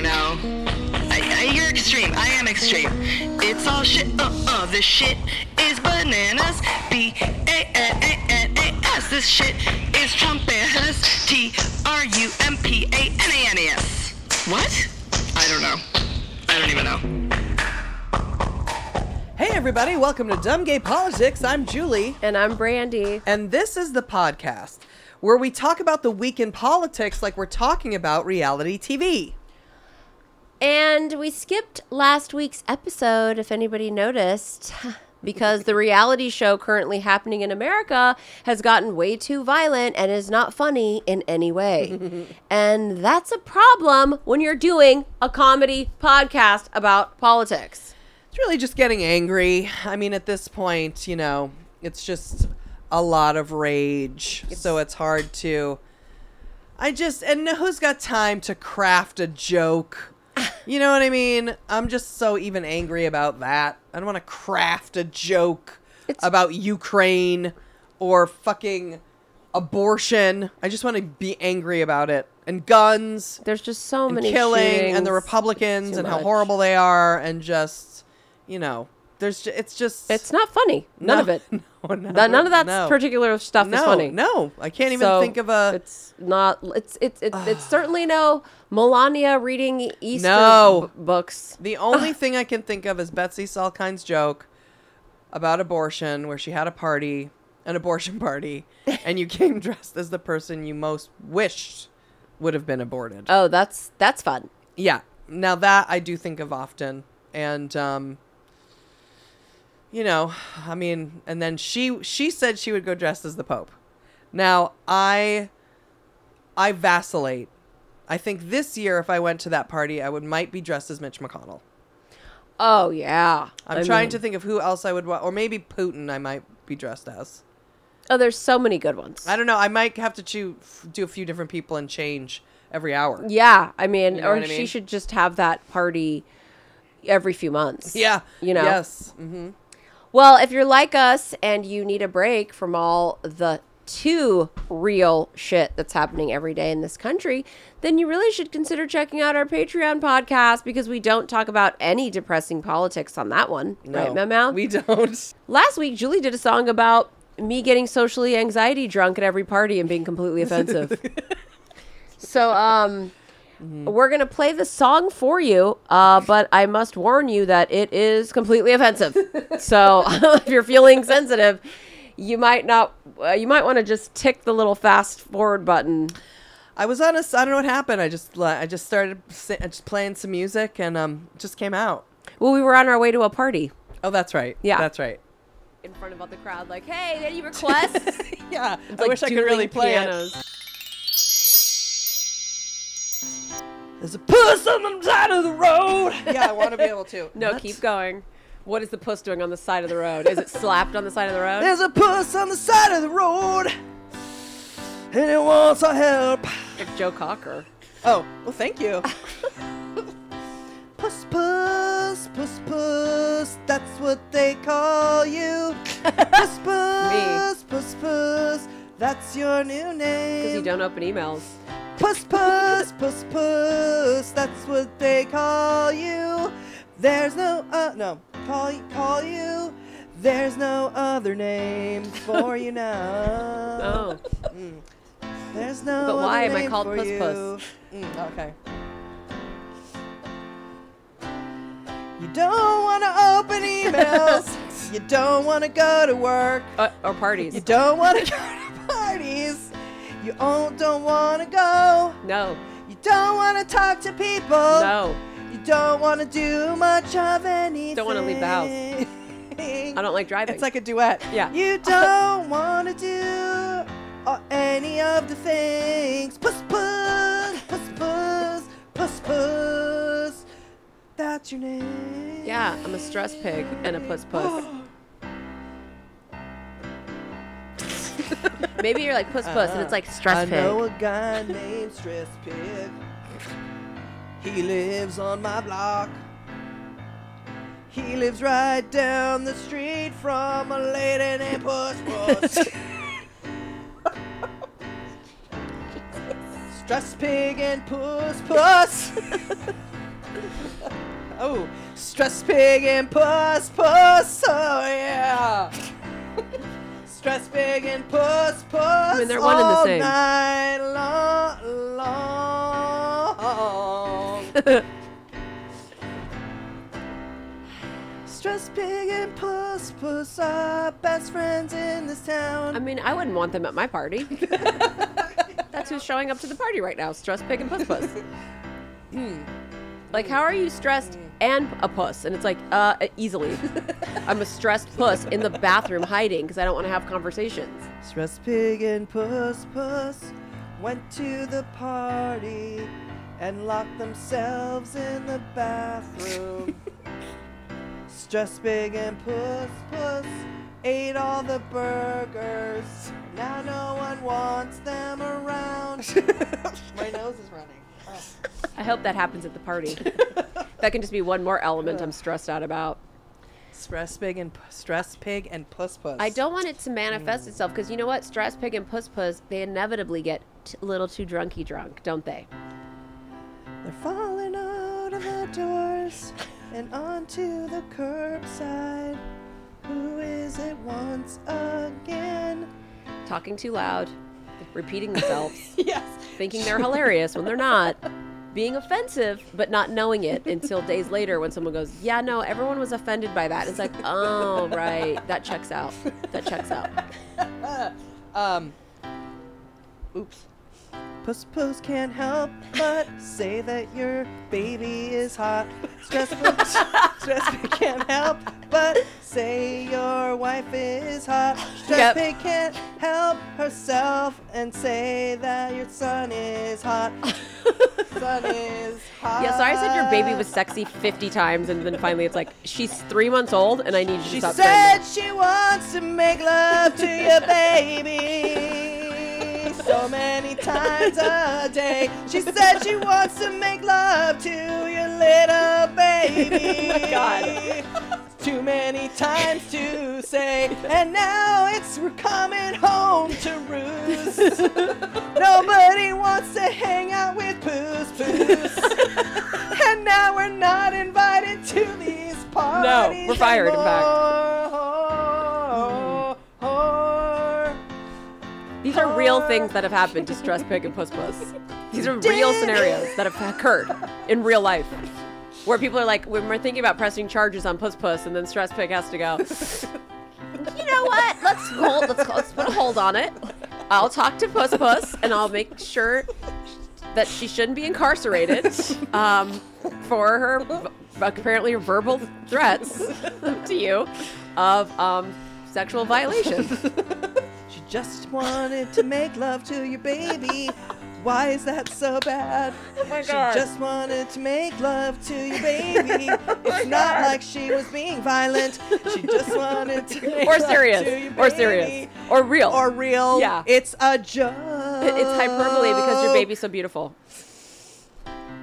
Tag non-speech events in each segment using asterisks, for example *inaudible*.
Don't know. I, I, you're extreme. I am extreme. It's all shit. Uh uh. This shit is bananas. B A N A N A S. This shit is Trumpanas. T R U M P A N A N A S. What? I don't know. I don't even know. Hey, everybody, welcome to Dumb Gay Politics. I'm Julie, And I'm Brandy. and this is the podcast where we talk about the week in politics like we're talking about reality TV. And we skipped last week's episode, if anybody noticed, *laughs* because the reality show currently happening in America has gotten way too violent and is not funny in any way. *laughs* and that's a problem when you're doing a comedy podcast about politics. It's really just getting angry. I mean, at this point, you know, it's just a lot of rage. so it's hard to. I just. And who's got time to craft a joke? You know what I mean? I'm just so even angry about that. I don't want to craft a joke It's- about Ukraine or fucking abortion. I just want to be angry about it. And guns There's just so many killing and the Republicans and how much. horrible they are and just you know there's ju- it's just It's not funny. None No, of it. *laughs* no, no, That- none of that no. particular stuff is funny. No, I can't even So, think of a It's not. It's it's it's, it's *sighs* certainly no Melania reading Easter No. b- books. The only *laughs* thing I can think of is Betsy Salkind's joke about abortion, where she had a party, an abortion *laughs* party, and you came *laughs* dressed as the person you most wished would have been aborted. Oh, that's that's fun. Yeah. Now that I do think of often, and um, you know, I mean, and then she she said she would go dressed as the Pope. Now I I vacillate. I think this year, if I went to that party, I would might be dressed as Mitch McConnell. Oh yeah. I'm I trying mean- to think of who else I would want, or maybe Putin. I might be dressed as. Oh, there's so many good ones. I don't know. I might have to choose, do a few different people and change every hour. yeah, I mean, You know or I she should just have that party every few months. Yeah. You know. Yes. Mm-hmm. Well, if you're like us and you need a break from all the too real shit that's happening every day in this country, then you really should consider checking out our Patreon podcast because we don't talk about any depressing politics on that one. right, Memo? We don't. *laughs* Last week, Julie did a song about me getting socially anxiety drunk at every party and being completely offensive. *laughs* so, um, we're gonna play the song for you, uh, but I must warn you that it is completely offensive. *laughs* so, if you're feeling sensitive, you might not. Uh, you might want to just tick the little fast forward button. I was on a I don't know what happened. I just. li- I just started si- just playing some music and um, just came out. Well, we were on our way to a party Oh, that's right. Yeah. that's right. in front of all the crowd, like, "Hey, any requests?" *laughs* Yeah, It's I like wish I could really dueling play it. There's a puss on the side of the road. *laughs* yeah, I want to be able to. No, What? keep going. What is the puss doing on the side of the road? Is it slapped on the side of the road? There's a puss on the side of the road, and it wants our help. Like Joe Cocker. Oh, well, thank you. *laughs* puss, puss, puss, puss. That's what they call you. Puss, *laughs* puss, puss, puss. That's your new name. Because you don't open emails. Puss, puss, puss, puss. That's what they call you. There's no, uh, no, call, call you. There's no other name for you now. *laughs* Oh. There's no. But why other am I called Puss you. Puss? Mm, okay. You don't want to open emails. *laughs* you don't want to go to work. Uh, or parties. You don't want to go to parties. You all don't want to go. no. You don't want to talk to people. No. You don't want to do much of anything. Don't want to leave the house. I don't like driving. It's like a duet. Yeah. You don't *laughs* want to do or any of the things. Puss, puss, puss, puss, puss, puss. That's your name. Yeah, I'm a stress pig and a puss, puss. *gasps* Maybe you're like puss, puss, and it's like stress I pig. I know a guy named Stress Pig. He lives on my block. He lives right down the street from a lady named Puss Puss. *laughs* Stress Pig and Puss Puss. *laughs* oh, Stress Pig and Puss Puss. Oh, yeah. Stress Pig and Puss Puss. I mean, they're one and the all same. night long, long. *laughs* Stress Pig and Puss Puss are best friends in this town. I mean, I wouldn't want them at my party. *laughs* That's who's showing up to the party right now. Stress pig and puss puss. *laughs* like, how are you stressed and a puss? And it's like, uh, easily. I'm a stressed puss in the bathroom hiding because I don't want to have conversations. Stress Pig and Puss Puss went to the party and lock themselves in the bathroom. Stress Pig and Puss Puss ate all the burgers. Now no one wants them around. *laughs* My nose is running. I hope that happens at the party. *laughs* that can just be one more element I'm stressed out about. Stress Pig and P- Stress Pig and Puss Puss. I don't want it to manifest mm. itself because you know what? Stress pig and puss puss, they inevitably get t- a little too drunky drunk, don't they? They're falling out of the doors and onto the curbside. Who is it once again? Talking too loud, repeating themselves, *laughs* Yes. thinking they're hilarious when they're not, being offensive but not knowing it until days later when someone goes, "Yeah, no, everyone was offended by that." It's like, "Oh, right, that checks out. That checks out." *laughs* Um. Oops. Puss Puss can't help but say that your baby is hot. Stress *laughs* Stress Pig can't help but say your wife is hot. Stress Yep. Pig can't help herself and say that your son is hot. son is hot. *laughs* Yeah, so I said your baby was sexy 50 times, and then finally it's like, she's three months old, and I need you to She stop saying She said she wants to make love to your *laughs* baby so many times a day. She said she wants to make love to your little baby. *laughs* Oh my God. Too many times to say, and now it's we're coming home to roost. *laughs* Nobody wants to hang out with Poos Poos. *laughs* and now we're not invited to these parties. No, we're fired, in fact. Real things that have happened to Stress Pig and Puss Puss. These are real scenarios that have occurred in real life. Where people are like, when we're thinking about pressing charges on Puss Puss, and then Stress Pig has to go, you know what? Let's hold, let's, let's put a hold on it. I'll talk to Puss Puss, and I'll make sure that she shouldn't be incarcerated um, for her v- apparently verbal threats to you of um, sexual violations. Just wanted to make love to your baby. Why is that so bad? Oh my God. she God. just wanted to make love to your baby. *laughs* Oh it's not like she was being violent. She just wanted to *laughs* make or love serious, to your or serious, or real, or real. Yeah. It's a joke. it's hyperbole because your baby's so beautiful.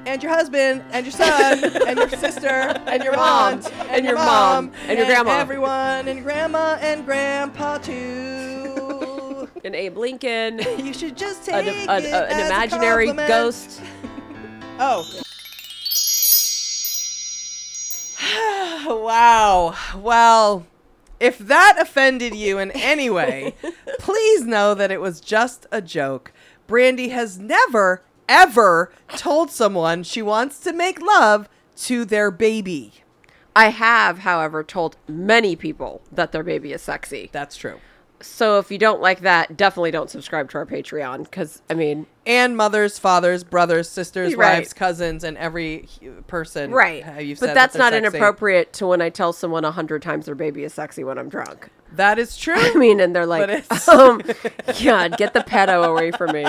and your husband and your son *laughs* and your sister and your Mom, aunt and your mom, and your grandma. everyone and grandma and grandpa too. And Abe Lincoln, you should just an, take an- it an as imaginary ghost. *laughs* Oh. *sighs* wow. Well, if that offended you in any way, *laughs* please know that it was just a joke. Brandy has never, ever told someone she wants to make love to their baby. I have, however, told many people that their baby is sexy. That's true. So if you don't like that, definitely don't subscribe to our Patreon because I mean, And mothers, fathers, brothers, sisters, Right. wives, cousins, and every person. right? but that's that not sexy. inappropriate to when I tell someone a hundred times their baby is sexy when I'm drunk. That is true. *laughs* I mean, and they're like, *laughs* um, *laughs* God, get the pedo away from me.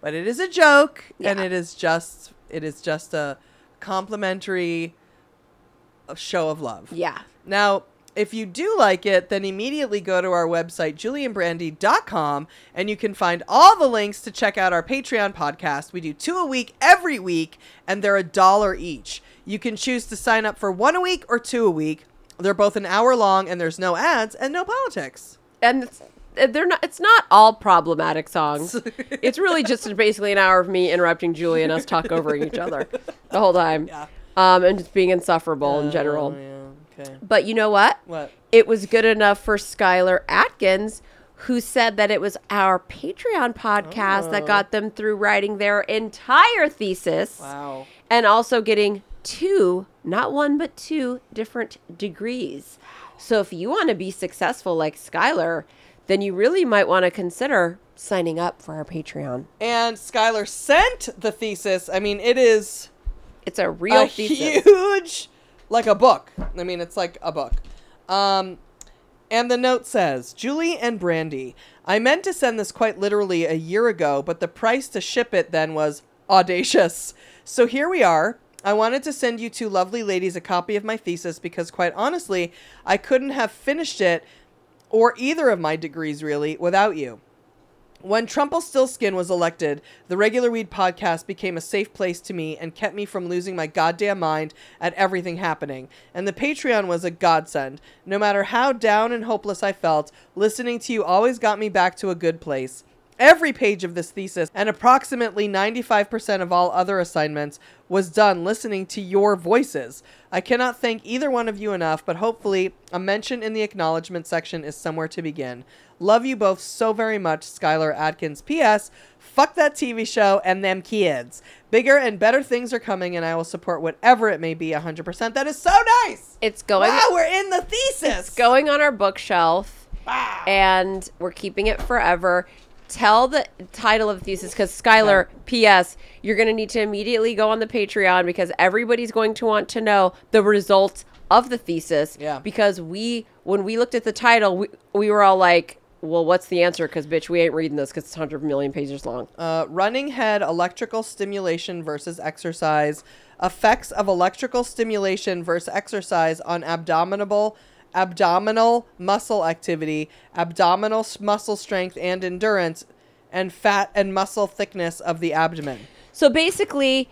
but it is a joke and it is just it is just a complimentary show of love. Yeah. Now, if you do like it, then immediately go to our website, julieandbrandy.com, and you can find all the links to check out our Patreon podcast. We do two a week every week, and they're a dollar each. You can choose to sign up for one a week or two a week. They're both an hour long, and there's no ads and no politics. And it's, uh, they're not. It's not all problematic songs. *laughs* it's really just basically an hour of me interrupting Julie and us talk over each other the whole time. *laughs* Yeah. Um, and just being insufferable in general. Oh, yeah. Okay. But you know what? What? It was good enough for Skylar Atkins, who said that it was our Patreon podcast that Oh. got them through writing their entire thesis Wow. and also getting two, not one, but two different degrees. So if you want to be successful like Skylar, then you really might want to consider signing up for our Patreon. And Skylar sent the thesis. I mean, it is It's a real a thesis. huge, like a book. I mean, it's like a book. Um, and the note says, Julie and Brandy, I meant to send this quite literally a year ago, but the price to ship it then was audacious. So here we are. I wanted to send you two lovely ladies a copy of my thesis because, quite honestly, I couldn't have finished it or either of my degrees really without you. When Trumpelstiltskin was elected, the Regular Weed podcast became a safe place to me and kept me from losing my goddamn mind at everything happening. And the Patreon was a godsend. No matter how down and hopeless I felt, listening to you always got me back to a good place. Every page of this thesis and approximately 95% of all other assignments was done listening to your voices. I cannot thank either one of you enough, but hopefully a mention in the acknowledgement section is somewhere to begin. Love you both so very much, Skylar Atkins. P.S. Fuck that TV show and them kids. Bigger and better things are coming, and I will support whatever it may be 100%. That is so nice! It's going wow, we're in the thesis! it's going on our bookshelf. Wow. and we're keeping it forever. Tell the title of the thesis because Skylar, P.S., you're going to need to immediately go on the Patreon because everybody's going to want to know the results of the thesis. Yeah. Because we, when we looked at the title, we, we were all like, well, what's the answer? Because, bitch, we ain't reading this because it's 100 million pages long. Uh, running head electrical stimulation versus exercise. Effects of electrical stimulation versus exercise on abdominal abdominal muscle activity, abdominal s- muscle strength and endurance, and fat and muscle thickness of the abdomen. So basically,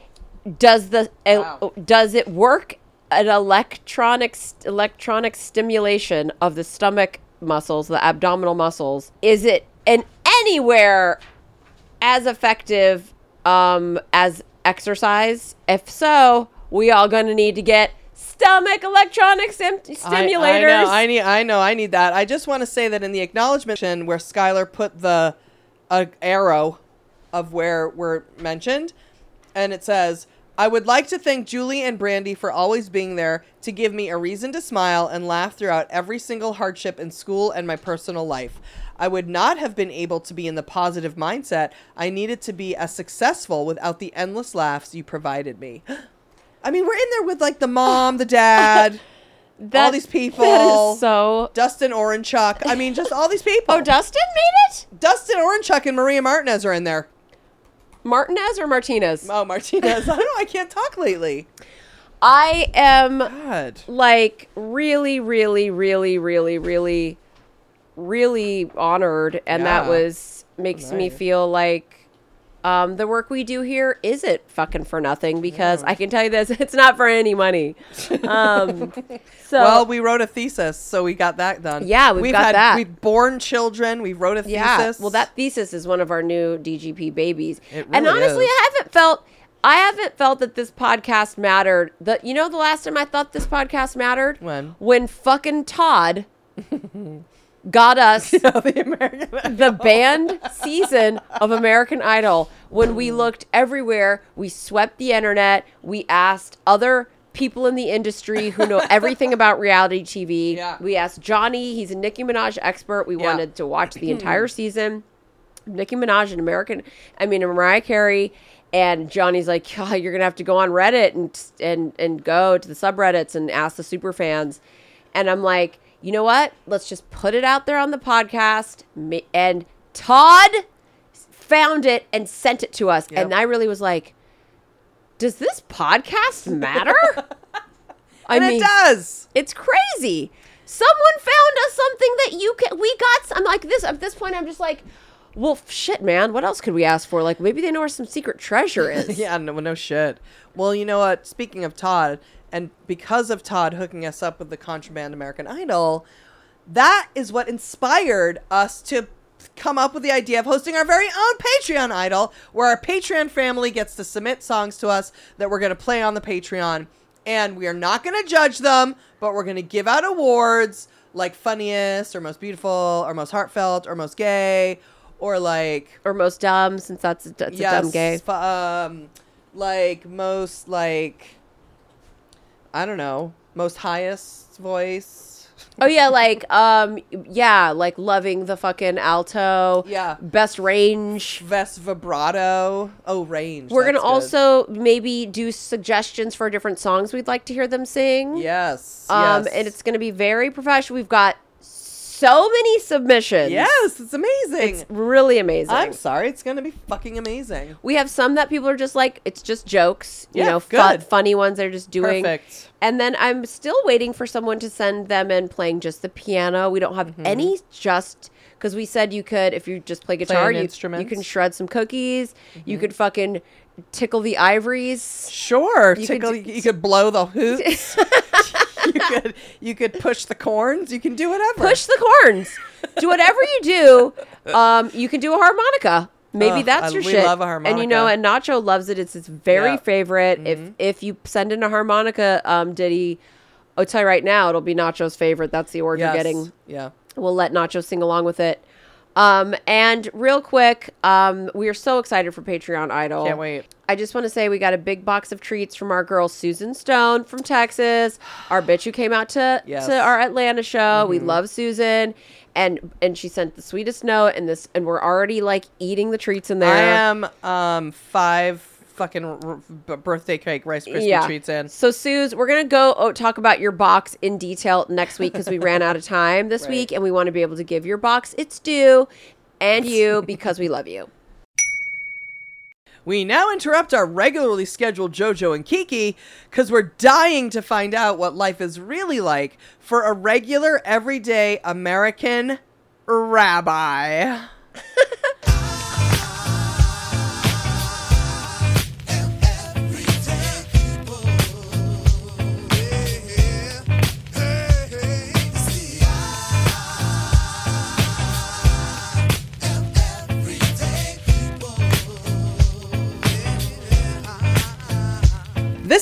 does the uh, does it work an electronic st- electronic stimulation of the stomach muscles, the abdominal muscles? Is it in anywhere as effective um, as exercise? If so, we all going to need to get stomach electronic stim- stimulators. I, I know, I need, I know, I need that. I just want to say that in the acknowledgement where Skylar put the uh, arrow of where we're mentioned, and it says, "I would like to thank Julie and Brandy for always being there to give me a reason to smile and laugh throughout every single hardship in school and my personal life." I would not have been able to be in the positive mindset I needed to be as successful without the endless laughs you provided me. *gasps* I mean, we're in there with like the mom, the dad, *laughs* all these people. That is so. Dustin Orenchuk. I mean, just all these *laughs* people. Oh, Dustin made it. Dustin Orenchuk and Maria Martinez are in there. Martinez or Martinez? Oh, Martinez. *laughs* I don't know. I can't talk lately. I am God. like really, really, really, really, really, really honored, and that was makes me Nice. feel like um, the work we do here isn't fucking for nothing because I can tell you this: *laughs* it's not for any money. Um, *laughs* so well, we wrote a thesis, so we got that done. Yeah, we've got had, that. We've born children. We wrote a yeah, thesis. well, that thesis is one of our new DGP babies, It and honestly, is. I haven't felt. I haven't felt that this podcast mattered. The you know the last time I thought this podcast mattered When? when fucking Todd *laughs* got us *laughs* the American. *laughs* the banned season of American Idol. When we looked everywhere, we swept the internet. We asked other people in the industry who know *laughs* everything about reality TV. Yeah. We asked Johnny, he's a Nicki Minaj expert. We Yeah. wanted to watch the *clears throat* entire season. Nicki Minaj and American, I mean Mariah Carey, and Johnny's like, "Oh, you're gonna have to go on Reddit and and and go to the subreddits and ask the super fans, and I'm like, you know what? Let's just put it out there on the podcast. And Todd found it and sent it to us, Yep. and I really was like, does this podcast matter? *laughs* I and mean- it does. It's crazy. Someone found us something that you can. We got. I'm like this. At this point, I'm just like, well, shit, man. What else could we ask for? Like maybe they know where some secret treasure *laughs* is. Yeah, no, no shit. Well, you know what? Speaking of Todd, and because of Todd hooking us up with the contraband American Idol, that is what inspired us to come up with the idea of hosting our very own Patreon Idol, where our Patreon family gets to submit songs to us that we're going to play on the Patreon. And we are not going to judge them, but we're going to give out awards like funniest or most beautiful or most heartfelt or most gay or like Or most dumb, since that's that's a dumb gay. um, like most like I don't know, most highest voice. Oh yeah, like um, yeah, like loving the fucking alto. Yeah. Best range. Best vibrato. Oh, range. We're gonna good. also maybe do suggestions for different songs we'd like to hear them sing. yes, Um, yes. and it's gonna be very professional. We've got so many submissions. yes, it's amazing. It's really amazing. I'm sorry, it's gonna be fucking amazing. we have some that people are just like, it's just jokes, you Yeah, know, fu- funny ones they're just doing. Perfect. And then I'm still waiting for someone to send them in playing just the piano. We don't have Mm-hmm. any just because we said you could if you just play guitar, an you, you can shred some cookies. Mm-hmm. You could fucking tickle the ivories. Sure, You could tickle. do- you could blow the hoots. *laughs* *laughs* you could. You could push the corns. You can do whatever. Push the corns. do whatever you do. Um, you can do a harmonica. Maybe that's I- your we shit. love a And you know, and Nacho loves it. It's his very. Mm-hmm. favorite. If if you send in a harmonica um, ditty, I'll tell you right now, it'll be Nacho's favorite. That's the award Yes. you're getting. Yeah. We'll let Nacho sing along with it. Um, and real quick, um, we are so excited for Patreon Idol. Can't wait. I just want to say we got a big box of treats from our girl Susan Stone from Texas, our bitch who came out to Yes. Mm-hmm. to our Atlanta show. We love Susan, and and she sent the sweetest note, and this, and we're already like eating the treats in there. I am um five fucking r- r- birthday cake Rice Krispie treats in. So, Suze, we're gonna go oh, talk about your box in detail next week because we ran out of time this *laughs* Right. week, and we want to be able to give your box its due, and you *laughs* because we love you. We now interrupt our regularly scheduled JoJo and Kiki because we're dying to find out what life is really like for a regular, everyday American rabbi. *laughs*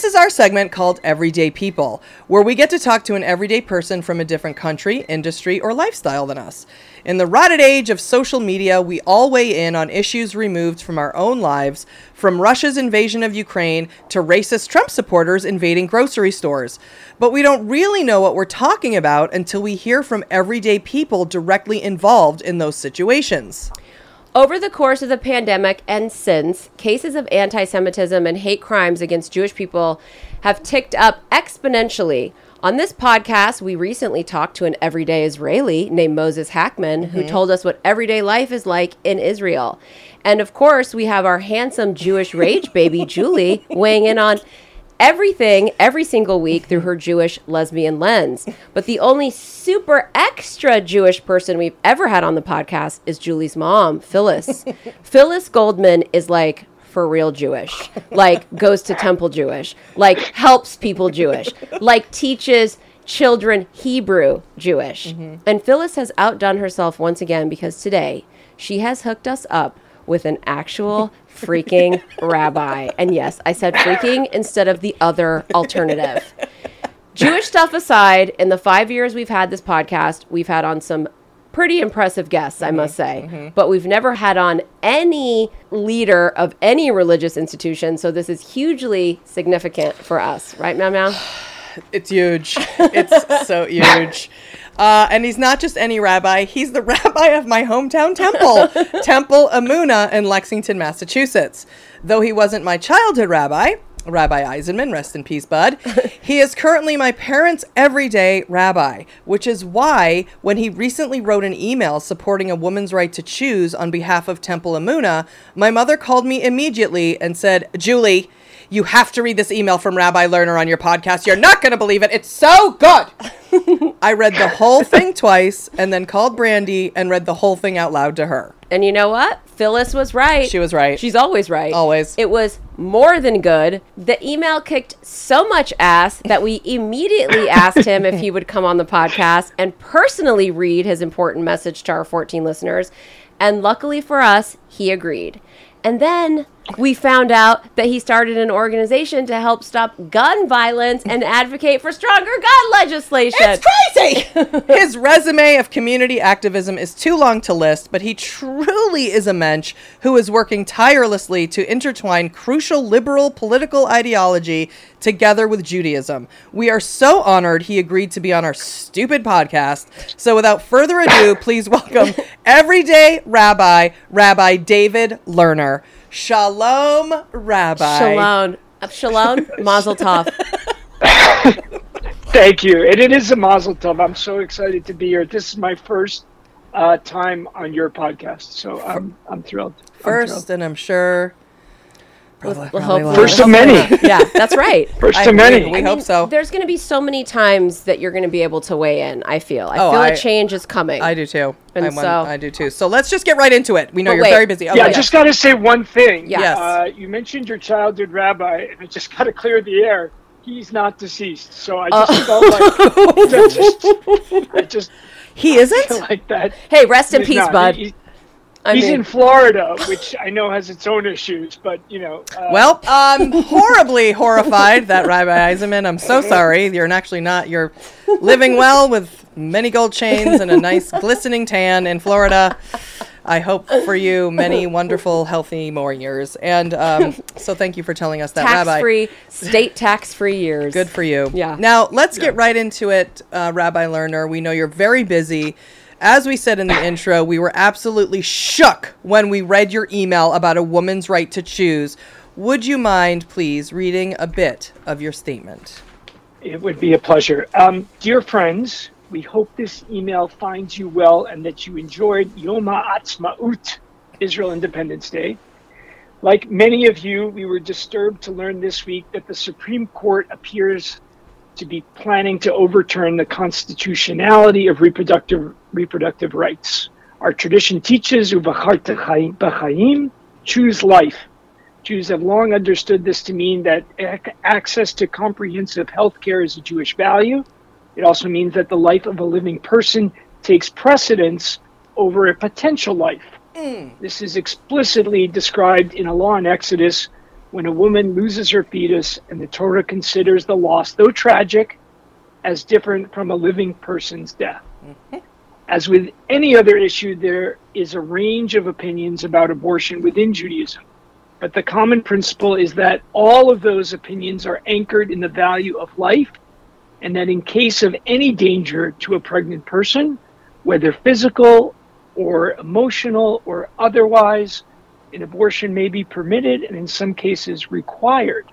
This is our segment called Everyday People, where we get to talk to an everyday person from a different country, industry, or lifestyle than us. In the rotted age of social media, we all weigh in on issues removed from our own lives, from Russia's invasion of Ukraine to racist Trump supporters invading grocery stores. But we don't really know what we're talking about until we hear from everyday people directly involved in those situations. Over the course of the pandemic and since, cases of anti Semitism and hate crimes against Jewish people have ticked up exponentially. On this podcast, we recently talked to an everyday Israeli named Moses Hackman who mm-hmm. told us what everyday life is like in Israel. And of course, we have our handsome Jewish rage baby, Julie, weighing in on everything every single week through her Jewish lesbian lens. But the only super extra Jewish person we've ever had on the podcast is Julie's mom, Phyllis. *laughs* Phyllis Goldman is like for real Jewish, like goes to temple Jewish, like helps people Jewish, like teaches children Hebrew Jewish. Mm-hmm. And Phyllis has outdone herself once again because today she has hooked us up with an actual freaking rabbi. And yes, I said freaking instead of the other alternative. Jewish stuff aside, in the five years we've had this podcast, we've had on some pretty impressive guests, I must mm-hmm, say. Mm-hmm. But we've never had on any leader of any religious institution. So this is hugely significant for us, right, Meow Meow? *sighs* It's huge. It's so *laughs* huge. Uh, and he's not just any rabbi, he's the *laughs* rabbi of my hometown temple, *laughs* Temple Emunah in Lexington, Massachusetts. Though he wasn't my childhood rabbi, Rabbi Eisenman, rest in peace, bud, *laughs* he is currently my parents' everyday rabbi, which is why when he recently wrote an email supporting a woman's right to choose on behalf of Temple Emunah, my mother called me immediately and said, Julie, You have to read this email from Rabbi Lerner on your podcast. You're not going to believe it. It's so good. *laughs* I read the whole thing twice and then called Brandy and read the whole thing out loud to her. And you know what? Phyllis was right. She was right. She's always right. Always. It was more than good. The email kicked so much ass that we immediately *laughs* asked him if he would come on the podcast and personally read his important message to our 14 listeners. And luckily for us, he agreed. And then we found out that he started an organization to help stop gun violence and advocate for stronger gun legislation. It's crazy. *laughs* His resume of community activism is too long to list, but he truly is a mensch who is working tirelessly to intertwine crucial liberal political ideology together with Judaism. We are so honored he agreed to be on our stupid podcast. So without further ado, please welcome *laughs* everyday rabbi, Rabbi David Lerner. Shalom, Rabbi. Shalom. Uh, Shalom. *laughs* Mazel tov. *laughs* Thank you. And it is a mazel tov. I'm so excited to be here. This is my first uh, time on your podcast, so I'm I'm thrilled. I'm First, thrilled. and I'm sure. Well, probably hopefully- last. First of many. yeah, that's right. *laughs* First I to many. agree. We hope so. There's going to be so many times that you're going to be able to weigh in. I feel. I Oh, feel I- a change is coming. I do too. And I, want- so- I do too. So let's just get right into it. We know But you're wait. very busy. Oh, yeah, I just got to say one thing. Yeah. Yes. Uh, you mentioned your childhood rabbi, and I just got to clear the air. He's not deceased, so I Uh. just felt like *laughs* I just, I just he isn't. like that. hey, rest in He's peace, not. bud. He- I he's mean, in Florida, which I know has its own issues, but you know. Uh, Well, I'm *laughs* horribly horrified that Rabbi Eisenman. I'm so sorry. You're actually not. You're living well with many gold chains and a nice glistening tan in Florida. I hope for you many wonderful, healthy more years. And um, so thank you for telling us that, Rabbi. tax-free, state tax-free years. Good for you. Yeah. Now let's get right into it, uh, Rabbi Lerner. We know you're very busy. As we said in the intro, we were absolutely shook when we read your email about a woman's right to choose. Would you mind, please, reading a bit of your statement? It would be a pleasure. Um, dear friends, we hope this email finds you well and that you enjoyed Yom HaAtzmaut, Israel Independence Day. Like many of you, we were disturbed to learn this week that the Supreme Court appears to be planning to overturn the constitutionality of reproductive reproductive rights. Our tradition teaches "Uvacharta chai- b'chaim," choose life. Jews have long understood this to mean that ac- access to comprehensive health care is a Jewish value. It also means that the life of a living person takes precedence over a potential life. Mm. This is explicitly described in a law in Exodus when a woman loses her fetus and the Torah considers the loss, though tragic, as different from a living person's death. Mm-hmm. As with any other issue, there is a range of opinions about abortion within Judaism. But the common principle is that all of those opinions are anchored in the value of life, and that in case of any danger to a pregnant person, whether physical or emotional or otherwise, an abortion may be permitted and in some cases required.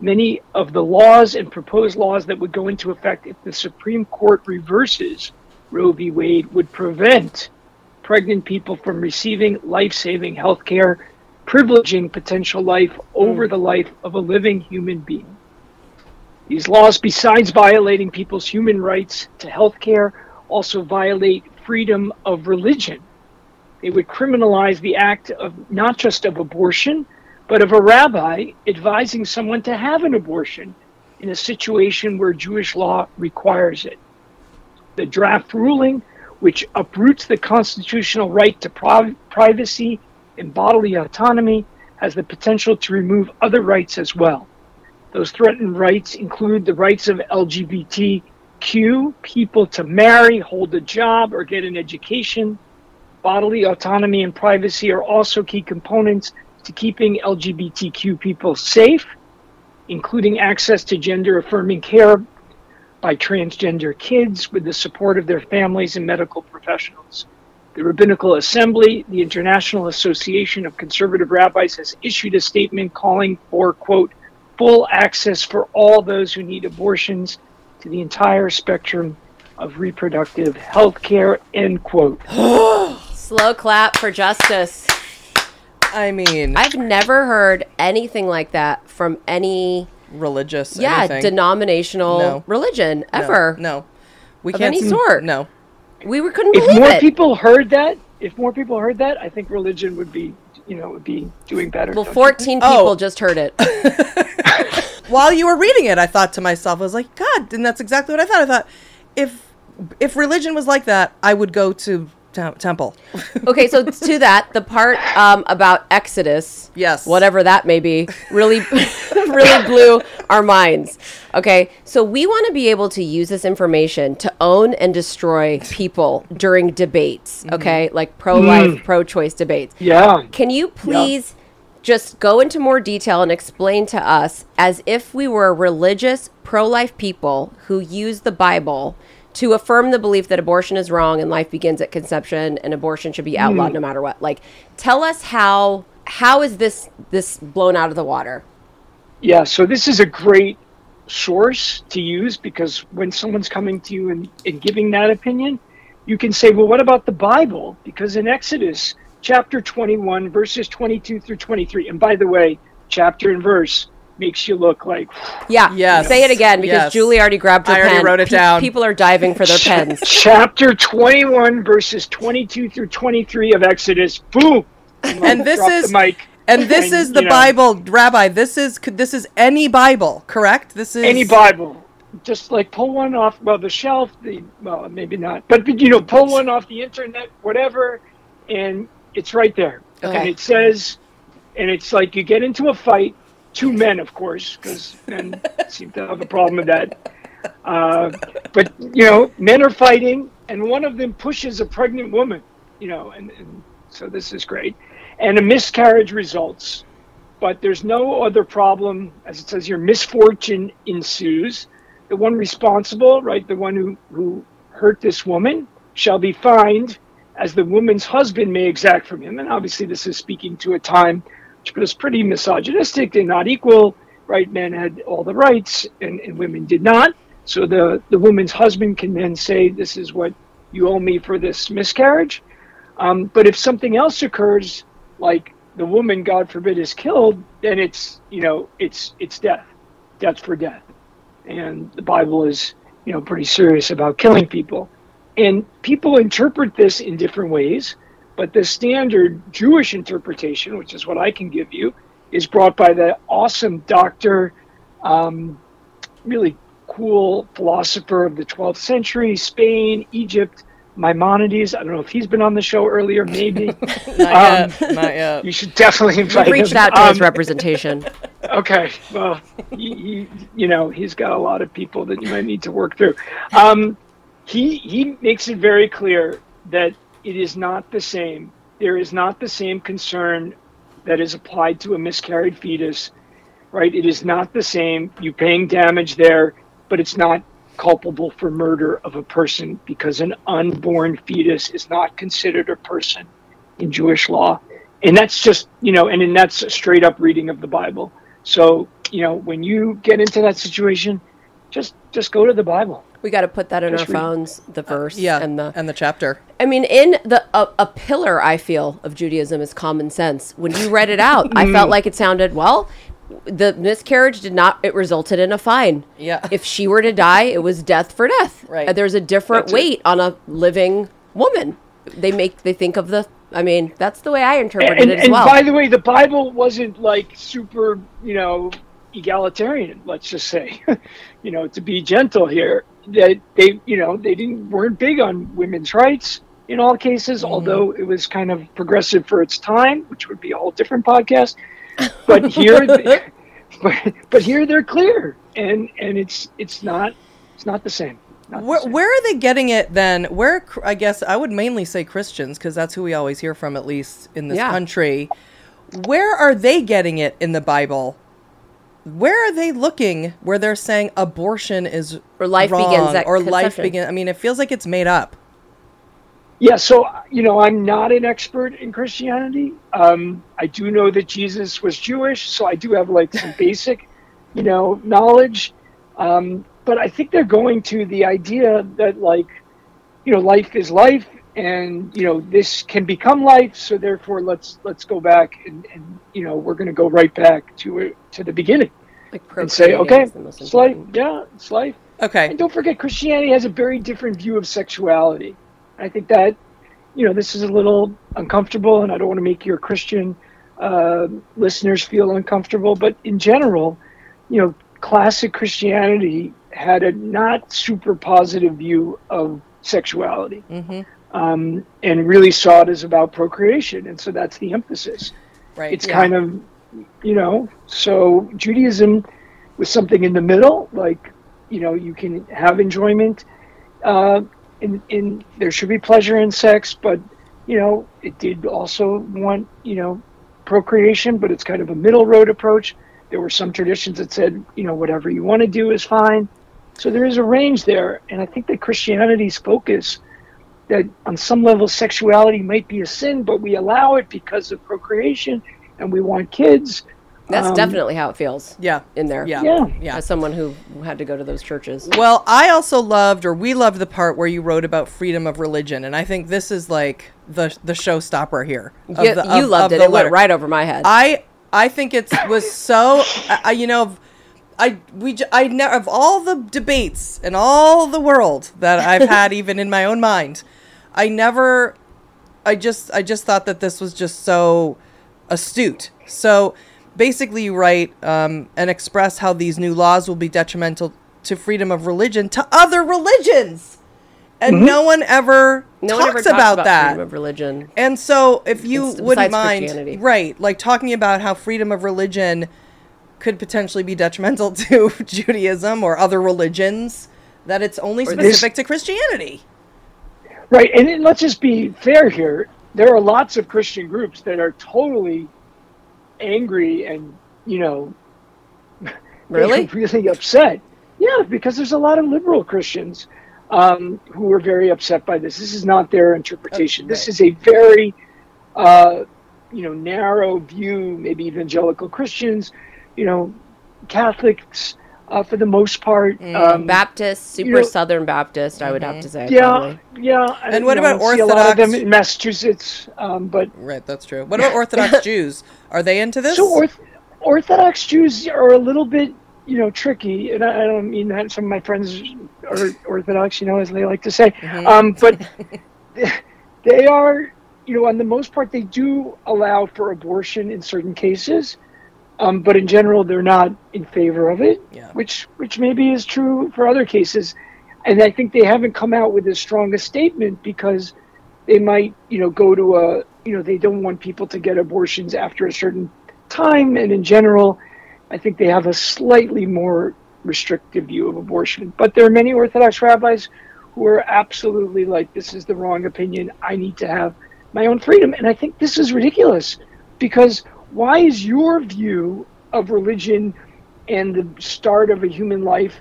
Many of the laws and proposed laws that would go into effect if the Supreme Court reverses Roe v. Wade would prevent pregnant people from receiving life saving health care, privileging potential life over the life of a living human being. These laws, besides violating people's human rights to health care, also violate freedom of religion. They would criminalize the act of not just of abortion, but of a rabbi advising someone to have an abortion in a situation where Jewish law requires it. The draft ruling, which uproots the constitutional right to priv- privacy and bodily autonomy, has the potential to remove other rights as well. Those threatened rights include the rights of LGBTQ people to marry, hold a job, or get an education. Bodily autonomy and privacy are also key components to keeping LGBTQ people safe, including access to gender affirming care by transgender kids with the support of their families and medical professionals. The Rabbinical Assembly, the International Association of Conservative Rabbis, has issued a statement calling for, quote, full access for all those who need abortions to the entire spectrum of reproductive health care, end quote. *gasps* *gasps* Slow clap for justice. I mean, I've never heard anything like that from any religious. yeah anything. denominational No. religion ever. No, we Of can't any s- sort. No, We were, couldn't If believe more it. people heard that, if more people heard that, I think religion would be, you know, would be doing better. well, don't you 14 Oh. people just heard it. *laughs* while you were reading it, I thought to myself, I was like, God, and that's exactly what I thought. I thought, if if religion was like that, I would go to tem- temple. *laughs* Okay, so to that, the part um, about Exodus, Yes. whatever that may be, really, *laughs* really blew our minds. Okay, so we want to be able to use this information to own and destroy people during debates. Okay, like pro-life, pro-choice debates. Yeah. Can you please just go into more detail and explain to us, as if we were religious, pro life people who use the Bible to affirm the belief that abortion is wrong and life begins at conception and abortion should be outlawed mm. no matter what? Like, tell us how. How is this this blown out of the water? Yeah, so this is a great source to use because when someone's coming to you and, and giving that opinion, you can say, well, what about the Bible? Because in Exodus chapter 21, verses 22 through 23, and by the way, chapter and verse makes you look like Yeah, yeah. Say it again because Yes. Julie already grabbed her I already pen. wrote it Pe- down. People are diving for their pens. *laughs* chapter 21, verses 22 through 23 of Exodus. Boom! And this is the mic. and this And, is the you know, Bible, Rabbi. This is this is any Bible, correct? This is any Bible. Just like pull one off, well, the shelf, the well, maybe not, but you know, pull one off the internet, whatever, and it's right there. Okay. And it says, and it's like you get into a fight, two men, of course, because men seem to have a problem with that. Uh, but you know, men are fighting, and one of them pushes a pregnant woman. You know, and, and so this is great, and a miscarriage results but there's no other problem. As it says here, misfortune ensues. The one responsible, right, the one who, who hurt this woman, shall be fined as the woman's husband may exact from him. And obviously, this is speaking to a time which was pretty misogynistic and not equal, right? Men had all the rights and, and women did not. So the, the woman's husband can then say, This is what you owe me for this miscarriage. Um, but if something else occurs, like the woman, God forbid, is killed, then it's you know it's it's death, death for death, and the Bible is you know pretty serious about killing people, and people interpret this in different ways, but the standard Jewish interpretation, which is what I can give you, is brought by the awesome Doctor, um, really cool philosopher of the 12th century, Spain, Egypt. Maimonides. I don't know if he's been on the show earlier, maybe. *laughs* not yet, not yet. *laughs* You should definitely invite We've reached him. out to his Um, representation. *laughs* Okay, well, he, he, you know, he's got a lot of people that you might need to work through. Um, he he makes it very clear that it is not the same. There is not the same concern that is applied to a miscarried fetus, right? It is not the same. You're paying damage there, but it's not culpable for murder of a person because an unborn fetus is not considered a person in Jewish law. And that's just, you know, and then that's a straight up reading of the Bible. So, you know, when you get into that situation, just just go to the Bible. We got to put that in our read. phones, the verse Yeah, and the and the chapter. I mean, in the a, a pillar I feel of Judaism is common sense. When you read it out, I Mm. felt like it sounded well. The miscarriage did not. It resulted in a fine. Yeah. If she were to die, it was death for death. Right. Uh, There's a different That's it. weight on a living woman. They make they think of the. I mean, that's the way I interpreted And, it as and well. by the way, the Bible wasn't like super, you know, egalitarian. Let's just say, *laughs* you know, to be gentle here, that they, you know, they didn't weren't big on women's rights in all cases. Mm-hmm. Although it was kind of progressive for its time, which would be a whole different podcast. But here, *laughs* but, but here they're clear, and and it's it's not it's not the same. Where, where are they getting it then? Where I guess I would mainly say Christians because that's who we always hear from, at least in this Yeah. country. Where are they getting it in the Bible? Where are they looking where they're saying abortion is Or life wrong, begins at or life begins? I mean, it feels like it's made up. Yeah, so you know, I'm not an expert in Christianity. Um, I do know that Jesus was Jewish, so I do have like some *laughs* basic, you know, knowledge. Um, but I think they're going to the idea that like, you know, life is life, and you know this can become life. So therefore, let's let's go back and, and you know we're going to go right back to it to the beginning Like and say, procreating okay, is the most it's life. Yeah, it's life. Okay. And don't forget, Christianity has a very different view of sexuality. I think that, you know, this is a little uncomfortable, and I don't want to make your Christian uh, listeners feel uncomfortable, but in general, you know, classic Christianity had a not super positive view of sexuality. Mhm. Um, and really saw it as about procreation, and so that's the emphasis Right. it's yeah. kind of you know so judaism was something in the middle like you know you can have enjoyment uh in in there should be pleasure in sex but you know it did also want you know procreation but it's kind of a middle road approach there were some traditions that said you know whatever you want to do is fine so there is a range there and i think that christianity's focus that on some level sexuality might be a sin but we allow it because of procreation and we want kids That's Um, definitely how it feels Yeah. in there. Yeah. Yeah. Yeah. As someone who had to go to those churches. Well, I also loved, or we loved, the part where you wrote about freedom of religion, and I think this is like the the showstopper here. of You, the- you of- loved of it. the It went right over my head. I I think it was so. I, I- you know, I we j- I never of all the debates in all the world that I've had, even in my own mind, I never. I just I just thought that this was just so astute. So basically, you write um, and express how these new laws will be detrimental to freedom of religion to other religions, and no one ever no talks, one ever talks about, about that. freedom of religion. And so, if you It's wouldn't mind, right, like talking about how freedom of religion could potentially be detrimental *laughs* to Judaism or other religions, that it's only specific to Christianity. Right, and let's just be fair here. There are lots of Christian groups that are totally angry and you know *laughs* Really? *laughs* really upset. Yeah, because there's a lot of liberal Christians um, who are very upset by this. This is not their interpretation. This is a very uh, you know narrow view. Maybe evangelical Christians, you know, Catholics uh, for the most part. Mm. Um, Baptist, super you know- Southern Baptist, I would have to say. yeah, probably. yeah. I- And what you know, about I see a lot of them in Massachusetts? Um, but Right, that's true. What about Orthodox *laughs* Jews? Are they into this? so orth- Orthodox Jews are a little bit, you know, tricky, and I, I don't mean that some of my friends are Orthodox, you know, as they like to say. Mm-hmm. Um, but *laughs* they are, you know, on the most part, they do allow for abortion in certain cases. Um, but in general, they're not in favor of it, Yeah. which which maybe is true for other cases. And I think they haven't come out with as strong a statement because they might, you know, go to a, you know, they don't want people to get abortions after a certain time. And in general, I think they have a slightly more restrictive view of abortion. But there are many Orthodox rabbis who are absolutely like, this is the wrong opinion. I need to have my own freedom. And I think this is ridiculous because why is your view of religion and the start of a human life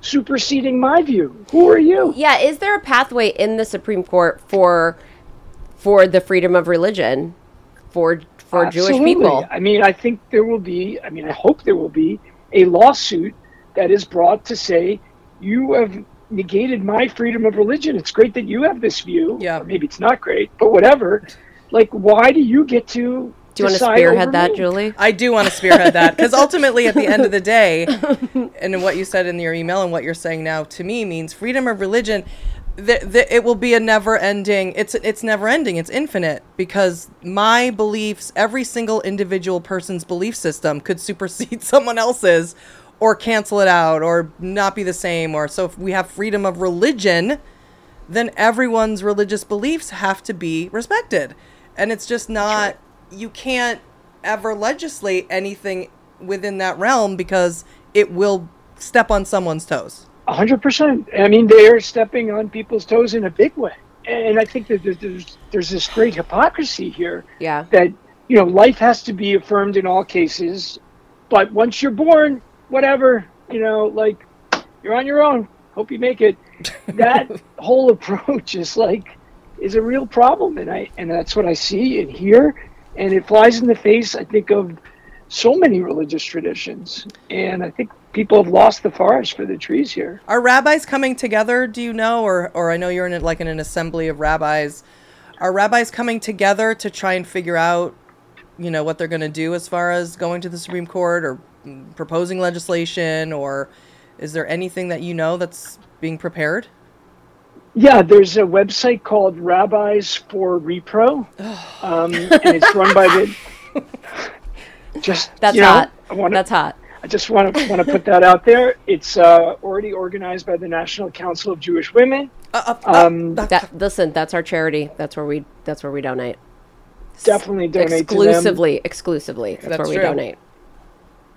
superseding my view? Who are you? Yeah, is there a pathway in the Supreme Court for for the freedom of religion for for Jewish people? I mean, I think there will be, I mean, I hope there will be a lawsuit that is brought to say, you have negated my freedom of religion. It's great that you have this view. Yeah. Or maybe it's not great, but whatever. Like, why do you get to. Do you want to spearhead that, me? Julie? I do want to spearhead that because ultimately, at the end of the day, *laughs* and what you said in your email and what you're saying now to me means freedom of religion. The, the, it will be a never-ending. It's it's never-ending. It's infinite because my beliefs, every single individual person's belief system, could supersede *laughs* someone else's, or cancel it out, or not be the same. Or so if we have freedom of religion, then everyone's religious beliefs have to be respected. And it's just not, you can't ever legislate anything within that realm because it will step on someone's toes. A hundred percent. I mean, they are stepping on people's toes in a big way, and I think that there's there's, there's this great hypocrisy here Yeah. that you know life has to be affirmed in all cases, but once you're born, whatever you know, like you're on your own. Hope you make it. *laughs* That whole approach is like is a real problem, and I and that's what I see and hear, and it flies in the face. I think of so many religious traditions, and I think people have lost the forest for the trees here. Are rabbis coming together? Do you know, or or I know you're in like in an assembly of rabbis. are rabbis coming together to try and figure out, you know, what they're going to do as far as going to the Supreme Court or proposing legislation, or is there anything that you know that's being prepared? Yeah, there's a website called Rabbis for Repro, *sighs* um, and it's run by the. *laughs* Just That's you know, hot. I wanna, That's hot. I just want to want to put that out there. It's uh, already organized by the National Council of Jewish Women. Uh, uh, uh, Um, uh, That listen, that's our charity. That's where we that's where we donate. definitely donate exclusively, exclusively. That's, That's where we true. donate.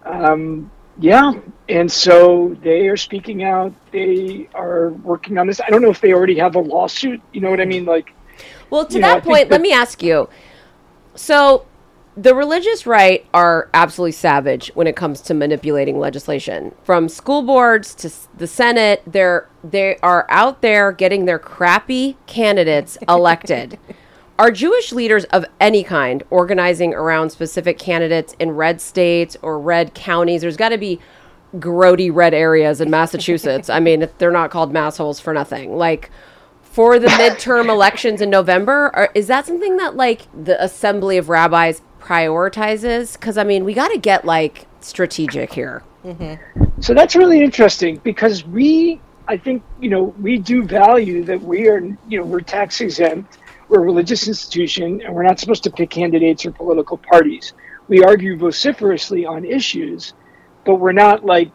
Um, yeah, and so they are speaking out. They are working on this. I don't know if they already have a lawsuit. You know what I mean? Like, Well, to You know, I that point, let me ask you. So, the religious right are absolutely savage when it comes to manipulating legislation. From school boards to the Senate, they're they are out there getting their crappy candidates elected. *laughs* Are Jewish leaders of any kind organizing around specific candidates in red states or red counties? There's got to be grody red areas in Massachusetts. I mean, they're not called massholes for nothing. Like for the midterm *laughs* elections in November, or is that something that like the Assembly of Rabbis prioritizes? Because I mean, we got to get like strategic here. Mm-hmm. So that's really interesting because we, I think, you know, we do value that we are, you know, we're tax exempt, we're a religious institution, and we're not supposed to pick candidates or political parties. We argue vociferously on issues, but we're not like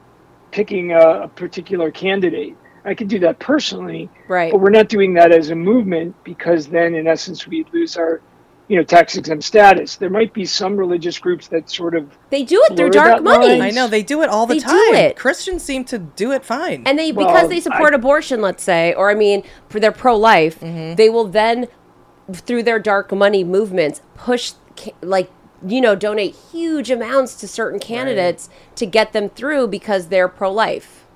picking a, a particular candidate. I could do that personally, Right. but we're not doing that as a movement because then, in essence, we lose our, you know, tax exempt status. There might be some religious groups that sort of They do it through dark money. line. I know they do it all the They do time. it. Christians seem to do it fine. And they Well, because they support I- abortion, let's say, or I mean, for their pro-life, Mm-hmm. they will then through their dark money movements push like you know donate huge amounts to certain candidates to get them through because they're pro-life.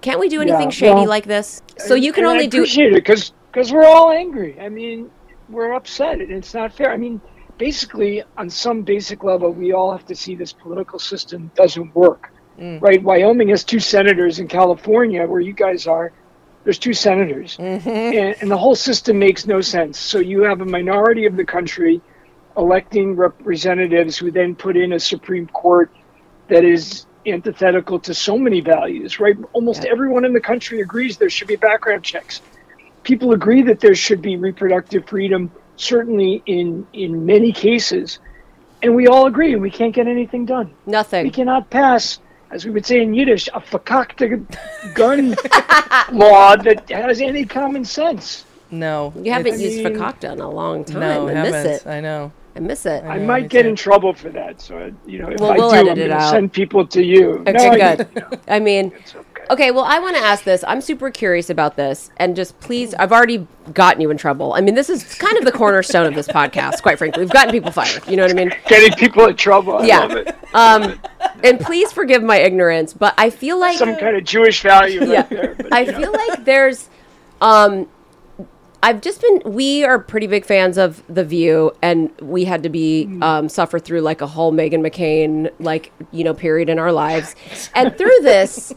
Can't we do anything Yeah, shady well, like this? So you can only I do appreciate it because we're all angry. I mean, we're upset, and it's not fair. I mean, basically, on some basic level, we all have to see this political system doesn't work, Mm. right? Wyoming has two senators in California, where you guys are. There's two senators, Mm-hmm. and, and the whole system makes no sense. So you have a minority of the country electing representatives who then put in a Supreme Court that is antithetical to so many values, right? Almost Yeah. everyone in the country agrees there should be background checks. People agree that there should be reproductive freedom, certainly in in many cases, and we all agree, and we can't get anything done. Nothing. We cannot pass, as we would say in Yiddish, a fakakte gun *laughs* law that has any common sense. no, You haven't used mean- fakakta in a long time. No, I haven't. miss it. I know. I miss it. I know, might get too. in trouble for that, so you know if Well, I we'll do, edit I'm it gonna out. send people to you. Okay, No, I- good. you know, I mean, it's okay. Well, I want to ask this. I'm super curious about this, and just please, I've already gotten you in trouble. I mean, this is kind of the cornerstone of this podcast, quite frankly. We've gotten people fired. You know what I mean? Getting people in trouble. I love Yeah. it. Um, and please forgive my ignorance, but I feel like Some kind of Jewish value right yeah, there. But, I you know. feel like there's, um, I've just been. We are pretty big fans of The View, and we had to be um, suffer through like a whole Meghan McCain like you know period in our lives, and through this,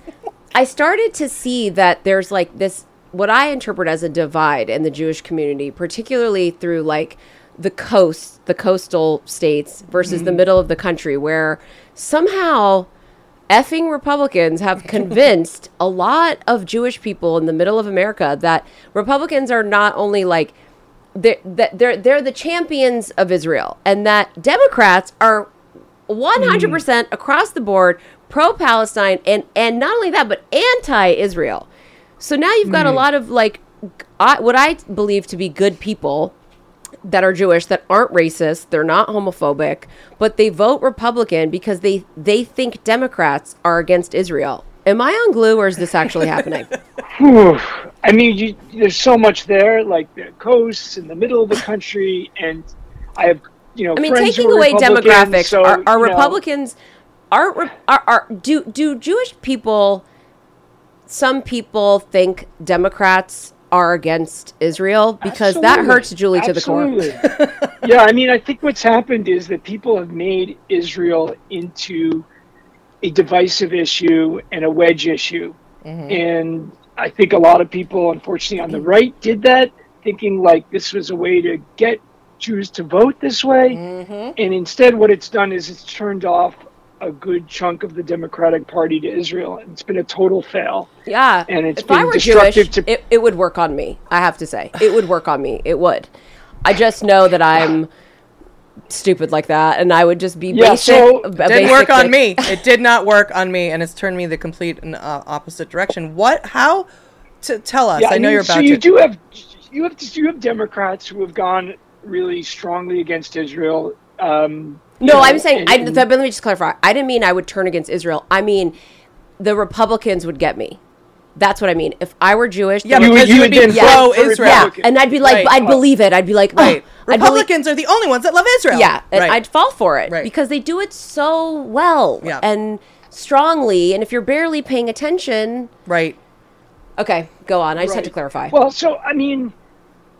I started to see that there's like this what I interpret as a divide in the Jewish community, particularly through like the coast, the coastal states versus the mm-hmm. middle of the country, where somehow effing Republicans have *laughs* convinced a lot of Jewish people in the middle of America that Republicans are not only like they're, they're they're the champions of Israel, and that Democrats are 100% mm. across the board pro-Palestine, and and not only that, but anti-Israel. So now you've got a mm. lot of like I, what I believe to be good people that are Jewish that aren't racist, they're not homophobic, but they vote Republican because they they think Democrats are against Israel. Am I on glue or is this actually happening? *laughs* I mean, you, there's so much there, like the coasts in the middle of the country, and I have, you know, I mean, taking away demographics, so, are, are you know, Aren't are, are do do Jewish people? Some people think Democrats are against Israel because that hurts Julie to the core. *laughs* Yeah, I mean, I think what's happened is that people have made Israel into a divisive issue and a wedge issue. And I think a lot of people, unfortunately, on the right did that. thinking like this was a way to get Jews to vote this way, Mm-hmm. and instead, what it's done is it's turned off a good chunk of the Democratic Party to Israel. It's been a total fail. Yeah. And it's if I been were Jewish, destructive to- it, it would work on me. I have to say, it would work on me. It would. I just know that I'm stupid like that, and I would just be Yeah, basic. so- didn't basic work on Nick. me. It did not work on me, and it's turned me the complete and uh, opposite direction. What? How? To tell us. Yeah, I know mean, you're about so to. you do have you have you have Democrats who have gone really strongly against Israel. Um, you No, know, I'm saying. and- I, and- let me just clarify. I didn't mean I would turn against Israel. I mean, the Republicans would get me. That's what I mean. If I were Jewish, yeah, the You would- because you you would would be pro for Israel. yeah, and I'd be like, Right. I'd believe it. I'd be like, oh, Right. I'd believe- Republicans are the only ones that love Israel. Yeah, and Right. I'd fall for it Right. because they do it so well Yeah. and strongly. And if you're barely paying attention, right. okay, go on. I just had to clarify. Well, so I mean,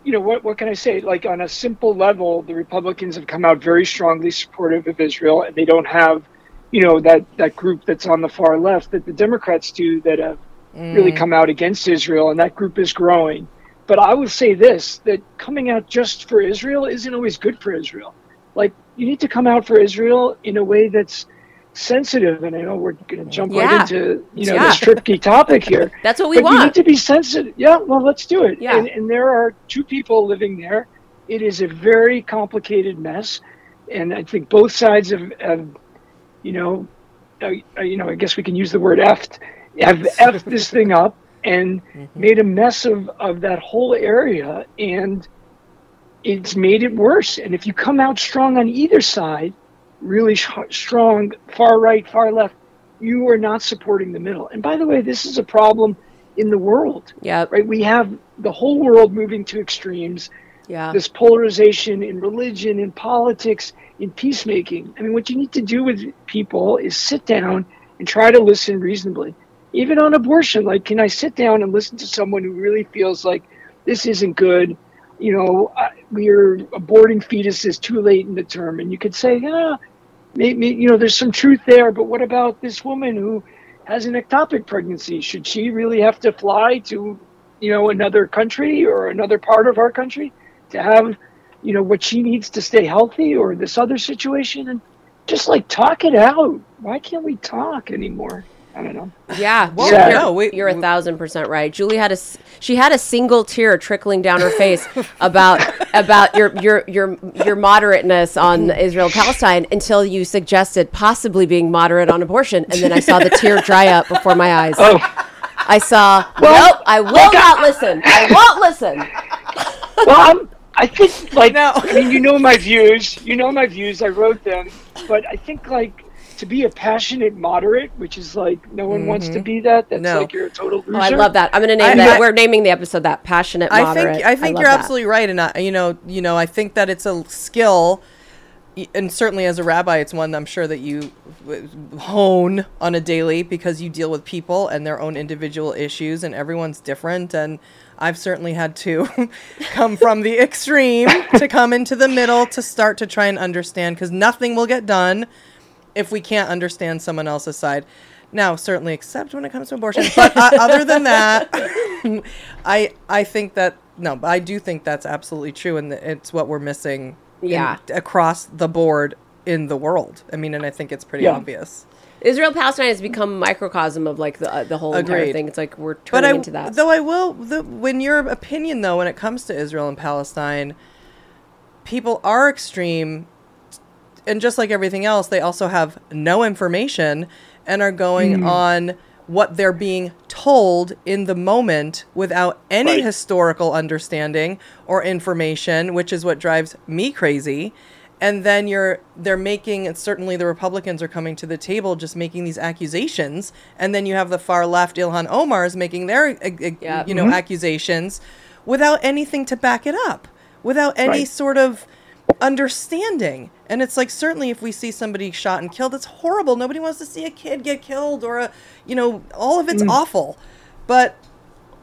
you know, what what can I say? Like on a simple level, the Republicans have come out very strongly supportive of Israel, and they don't have, you know, that that group that's on the far left that the Democrats do that have really mm. come out against Israel, and that group is growing. But I would say this: that coming out just for Israel isn't always good for Israel. Like you need to come out for Israel in a way that's sensitive. And I know we're going to jump Yeah. right into you know Yeah. this tricky topic here. *laughs* That's what we but you need want. to be sensitive. Yeah, well, let's do it. Yeah. And, and there are two people living there. It is a very complicated mess, and I think both sides have, have you know, uh, you know, I guess we can use the word "effed," have effed this *laughs* thing up and made a mess of of that whole area, and it's made it worse. And if you come out strong on either side, really sh- strong, far right, far left, you are not supporting the middle. And by the way, this is a problem in the world, yeah, right? We have the whole world moving to extremes, yeah, this polarization in religion, in politics, in peacemaking. I mean, what you need to do with people is sit down and try to listen reasonably. Even on abortion, like, can I sit down and listen to someone who really feels like this isn't good? You know, we're aborting fetuses too late in the term, and you could say, yeah, maybe you know, there's some truth there. But what about this woman who has an ectopic pregnancy? Should she really have to fly to, you know, another country or another part of our country to have, you know, what she needs to stay healthy, or this other situation? And just like talk it out. Why can't we talk anymore? I don't know. yeah. Well, you're, no, we- you're a thousand percent right. Julie had a s- she had a single tear trickling down her face *laughs* about about your your your your moderateness on Israel Palestine until you suggested possibly being moderate on abortion, and then I saw the tear dry up before my eyes. Oh, I saw. Well, nope, I will look, I- not listen. I won't listen. well, I'm, I think like *laughs* No. I mean, you know my views. You know my views. I wrote them, but I think like to be a passionate moderate, which is like no one wants to mm-hmm. be that. That's No. like you're a total loser. Oh, I love that. I'm going to name I- that. I- We're naming the episode that passionate I moderate. think I think love you're that. absolutely right, and I, you know, you know, I think that it's a skill, and certainly as a rabbi, it's one I'm sure that you w- hone on a daily because you deal with people and their own individual issues, and everyone's different. And I've certainly had to *laughs* come from the extreme to come into the middle to start to try and understand because nothing will get done if we can't understand someone else's side. Now, certainly, except when it comes to abortion. But uh, *laughs* other than that, *laughs* I I think that no, but I do think that's absolutely true, and it's what we're missing. in- Yeah. across the board in the world. I mean, and I think it's pretty Yeah. obvious. Israel Palestine has become a microcosm of like the uh, the whole entire Agreed. thing. It's like we're But turning I, into that. though I will, the, when your opinion though, when it comes to Israel and Palestine, people are extreme, and just like everything else, they also have no information and are going hmm. on what they're being told in the moment without any Right. historical understanding or information, which is what drives me crazy. And then you're they're making and certainly the Republicans are coming to the table just making these accusations, and then you have the far left Ilhan Omar is making their Yeah. you know mm-hmm. accusations without anything to back it up, without any Right. sort of understanding. And it's like certainly if we see somebody shot and killed, it's horrible. Nobody wants to see a kid get killed or a you know, all of it's Mm. awful. But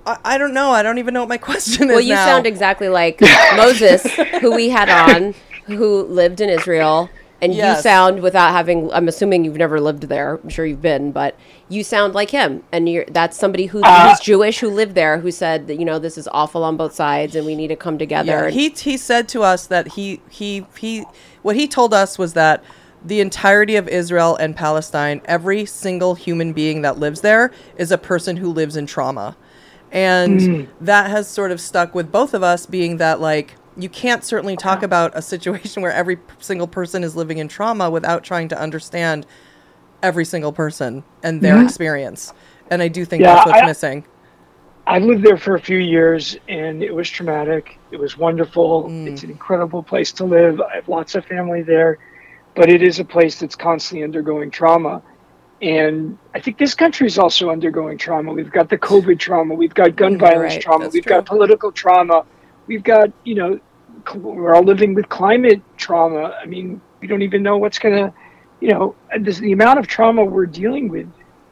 I, I don't know. I don't even know what my *laughs* question well, is. Well, you now. sound exactly like *laughs* Moses, who we had on, who lived in Israel and you sound without having. I'm assuming you've never lived there. I'm sure you've been, but you sound like him, and you're that's somebody who, Uh, who's Jewish who lived there who said that you know this is awful on both sides, and we need to come together. Yeah, and- he he said to us that he he he what he told us was that the entirety of Israel and Palestine, every single human being that lives there is a person who lives in trauma. And that has sort of stuck with both of us being that like you can't certainly talk about a situation where every single person is living in trauma without trying to understand every single person and their experience. And I do think Yeah, that's what's I- missing. I lived there for a few years and it was traumatic. It was wonderful. Mm. It's an incredible place to live. I have lots of family there, but it is a place that's constantly undergoing trauma. And I think this country is also undergoing trauma. We've got the COVID trauma, we've got gun mm, violence right. trauma, we've true. got political trauma, we've got, you know, we're all living with climate trauma. I mean, we don't even know what's going to, you know, this, the amount of trauma we're dealing with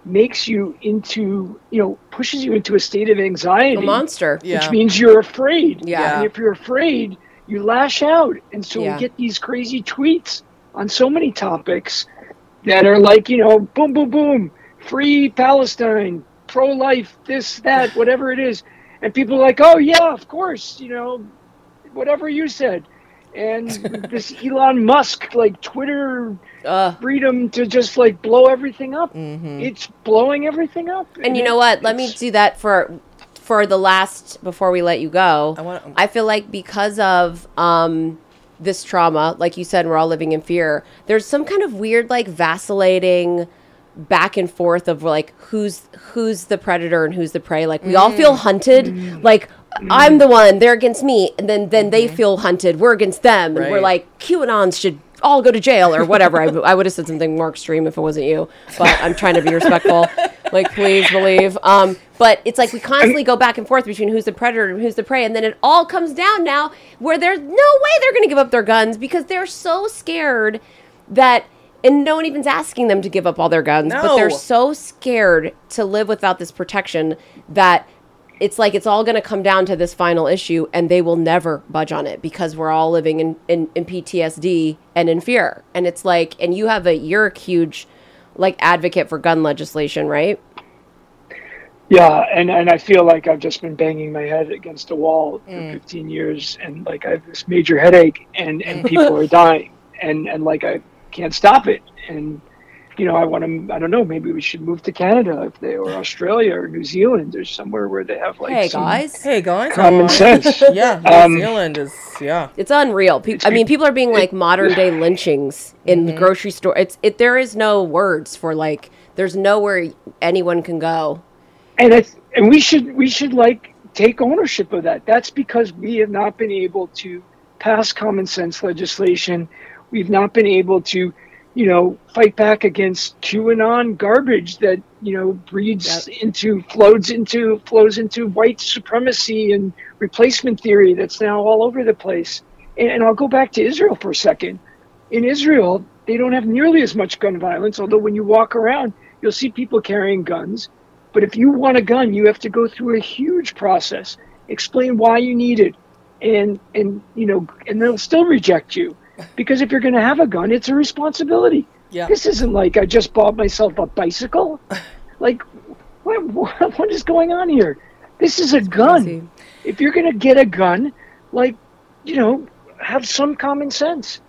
makes you into, you know, pushes you into a state of anxiety a monster. Yeah. which means you're afraid. Yeah. And if you're afraid, you lash out. And so Yeah. we get these crazy tweets on so many topics that are like, you know, boom, boom, boom, free Palestine, pro life, this, that, whatever it is. And people are like, oh, yeah, of course, you know, whatever you said. And *laughs* this Elon Musk, like Twitter Ugh. freedom to just like blow everything up. Mm-hmm. It's blowing everything up. And you it- know what? Let me do that for for the last before we let you go. I wanna- I feel like because of um this trauma, like you said, we're all living in fear. There's some kind of weird, like vacillating back and forth of like who's who's the predator and who's the prey. Like we all Mm. feel hunted. Like I'm the one, they're against me, and then then they feel hunted. We're against them, and we're Mm-hmm. Right. like QAnons should all go to jail or whatever. I, I would have said something more extreme if it wasn't you, but I'm trying to be respectful. Like, please believe. Um, but it's like we constantly go back and forth between who's the predator and who's the prey, and then it all comes down now where there's no way they're going to give up their guns because they're so scared that. And no one even's asking them to give up all their guns, but they're so scared to live without this protection that it's like it's all going to come down to this final issue and they will never budge on it because we're all living in, in, in ptsd and in fear. And it's like and you have a you're a huge like advocate for gun legislation right? Yeah, and, and I feel like I've just been banging my head against a wall for Mm. 15 years, and like I have this major headache, and, and people *laughs* are dying, and, and like I can't stop it, and you know I want to I don't know maybe we should move to Canada if they or Australia or New Zealand. Or somewhere where they have like hey some guys. Hey guys, common sense. *laughs* Yeah, New Um, Zealand is yeah. it's unreal. Pe- i mean people are being like modern day lynchings in the grocery store. It's it there is no words for like there's nowhere anyone can go. And it's and we should we should like take ownership of that. That's because we have not been able to pass common sense legislation we've not been able to you know fight back against qanon garbage that you know breeds into flows into flows into white supremacy and replacement theory that's now all over the place. And, and i'll go back to israel for a second. In Israel, they don't have nearly as much gun violence, although when you walk around, you'll see people carrying guns. But if you want a gun, you have to go through a huge process, explain why you need it, and and you know, and they'll still reject you. Because if you're going to have a gun, it's a responsibility. Yeah. This isn't like I just bought myself a bicycle. *laughs* Like, what, what, what is going on here? This is a gun. crazy. If you're going to get a gun, like, you know, have some common sense.